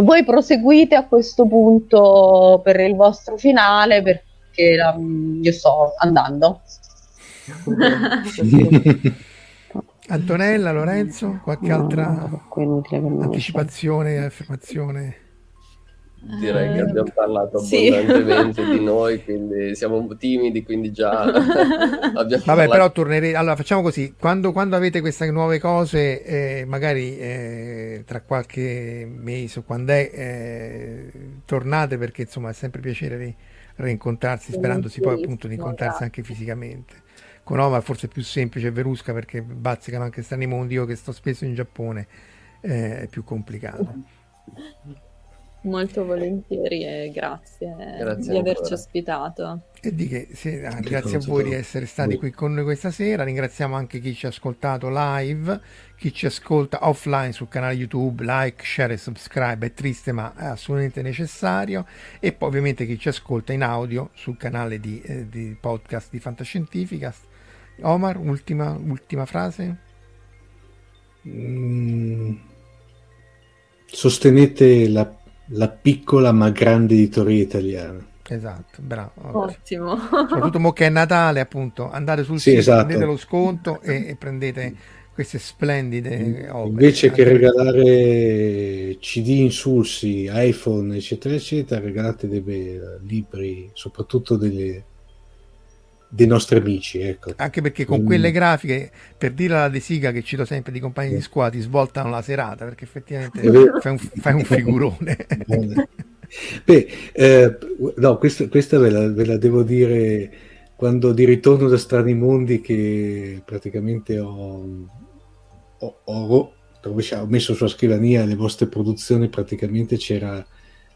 voi proseguite a questo punto per il vostro finale perché la, io sto andando. Antonella, Lorenzo, qualche no, altra no, anticipazione, affermazione? Direi che eh, abbiamo parlato abbondantemente sì. di noi, [laughs] quindi siamo timidi, quindi già [laughs] [laughs] abbiamo Vabbè, parlato. però tornerei. Allora, facciamo così: quando, quando avete queste nuove cose, eh, magari eh, tra qualche mese o quando è, eh, tornate perché insomma è sempre piacere di rincontrarsi, sperando si poi appunto di incontrarsi anche fisicamente. Con Omar forse è più semplice, Verusca perché bazzicano anche strani mondi. Io che sto spesso in Giappone eh, è più complicato. Molto volentieri e grazie, grazie di averci ospitato. E di che, sì, ah, grazie a voi di essere stati qui con noi questa sera. Ringraziamo anche chi ci ha ascoltato live, chi ci ascolta offline sul canale YouTube. Like, share e subscribe è triste ma è assolutamente necessario. E poi ovviamente chi ci ascolta in audio sul canale di, eh, di podcast di Fantascientificast. Omar, ultima, ultima frase? Mm. Sostenete la la piccola ma grande editoria italiana. Esatto, bravo. Ottimo. Soprattutto mo che è Natale, appunto, andate sul sì, sito, esatto. prendete lo sconto e, e prendete queste splendide opere. Invece che regalare CD insulsi, iPhone, eccetera, eccetera, regalate dei libri, soprattutto delle, dei nostri amici. Ecco. Anche perché con mm. quelle grafiche, per dire alla De Siga che cito sempre di compagni di squadra, ti svoltano la serata perché effettivamente fai un, fai un figurone. Beh, eh, no, questa, questa ve, la, ve, la, devo dire quando di ritorno da Strani Mondi che praticamente ho, ho, ho, ho messo sulla scrivania le vostre produzioni, praticamente c'era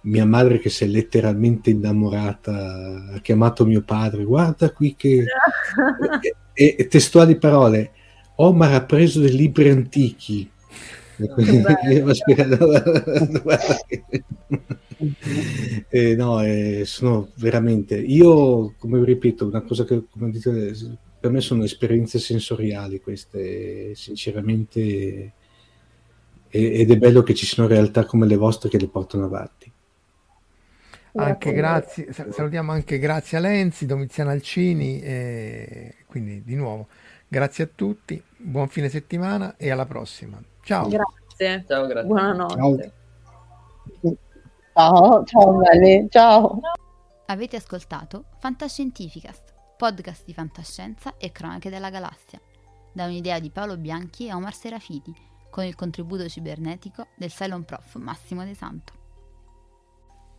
mia madre che si è letteralmente innamorata, ha chiamato mio padre, guarda qui che... [laughs] e, e, testuali parole, Omar ha preso dei libri antichi. eh, [laughs] no, eh, sono veramente io come ripeto una cosa che dite, per me sono esperienze sensoriali queste sinceramente ed è bello che ci siano realtà come le vostre che le portano avanti anche grazie, salutiamo anche grazie a Lenzi, Domiziano Alcini, e quindi di nuovo grazie a tutti, buon fine settimana e alla prossima. Ciao. Grazie. Ciao, grazie. Buonanotte. Ciao, ciao belli, ciao. Avete ascoltato Fantascientificast, podcast di fantascienza e cronache della galassia, da un'idea di Paolo Bianchi e Omar Serafiti, con il contributo cibernetico del Cylon Prof Massimo De Santo.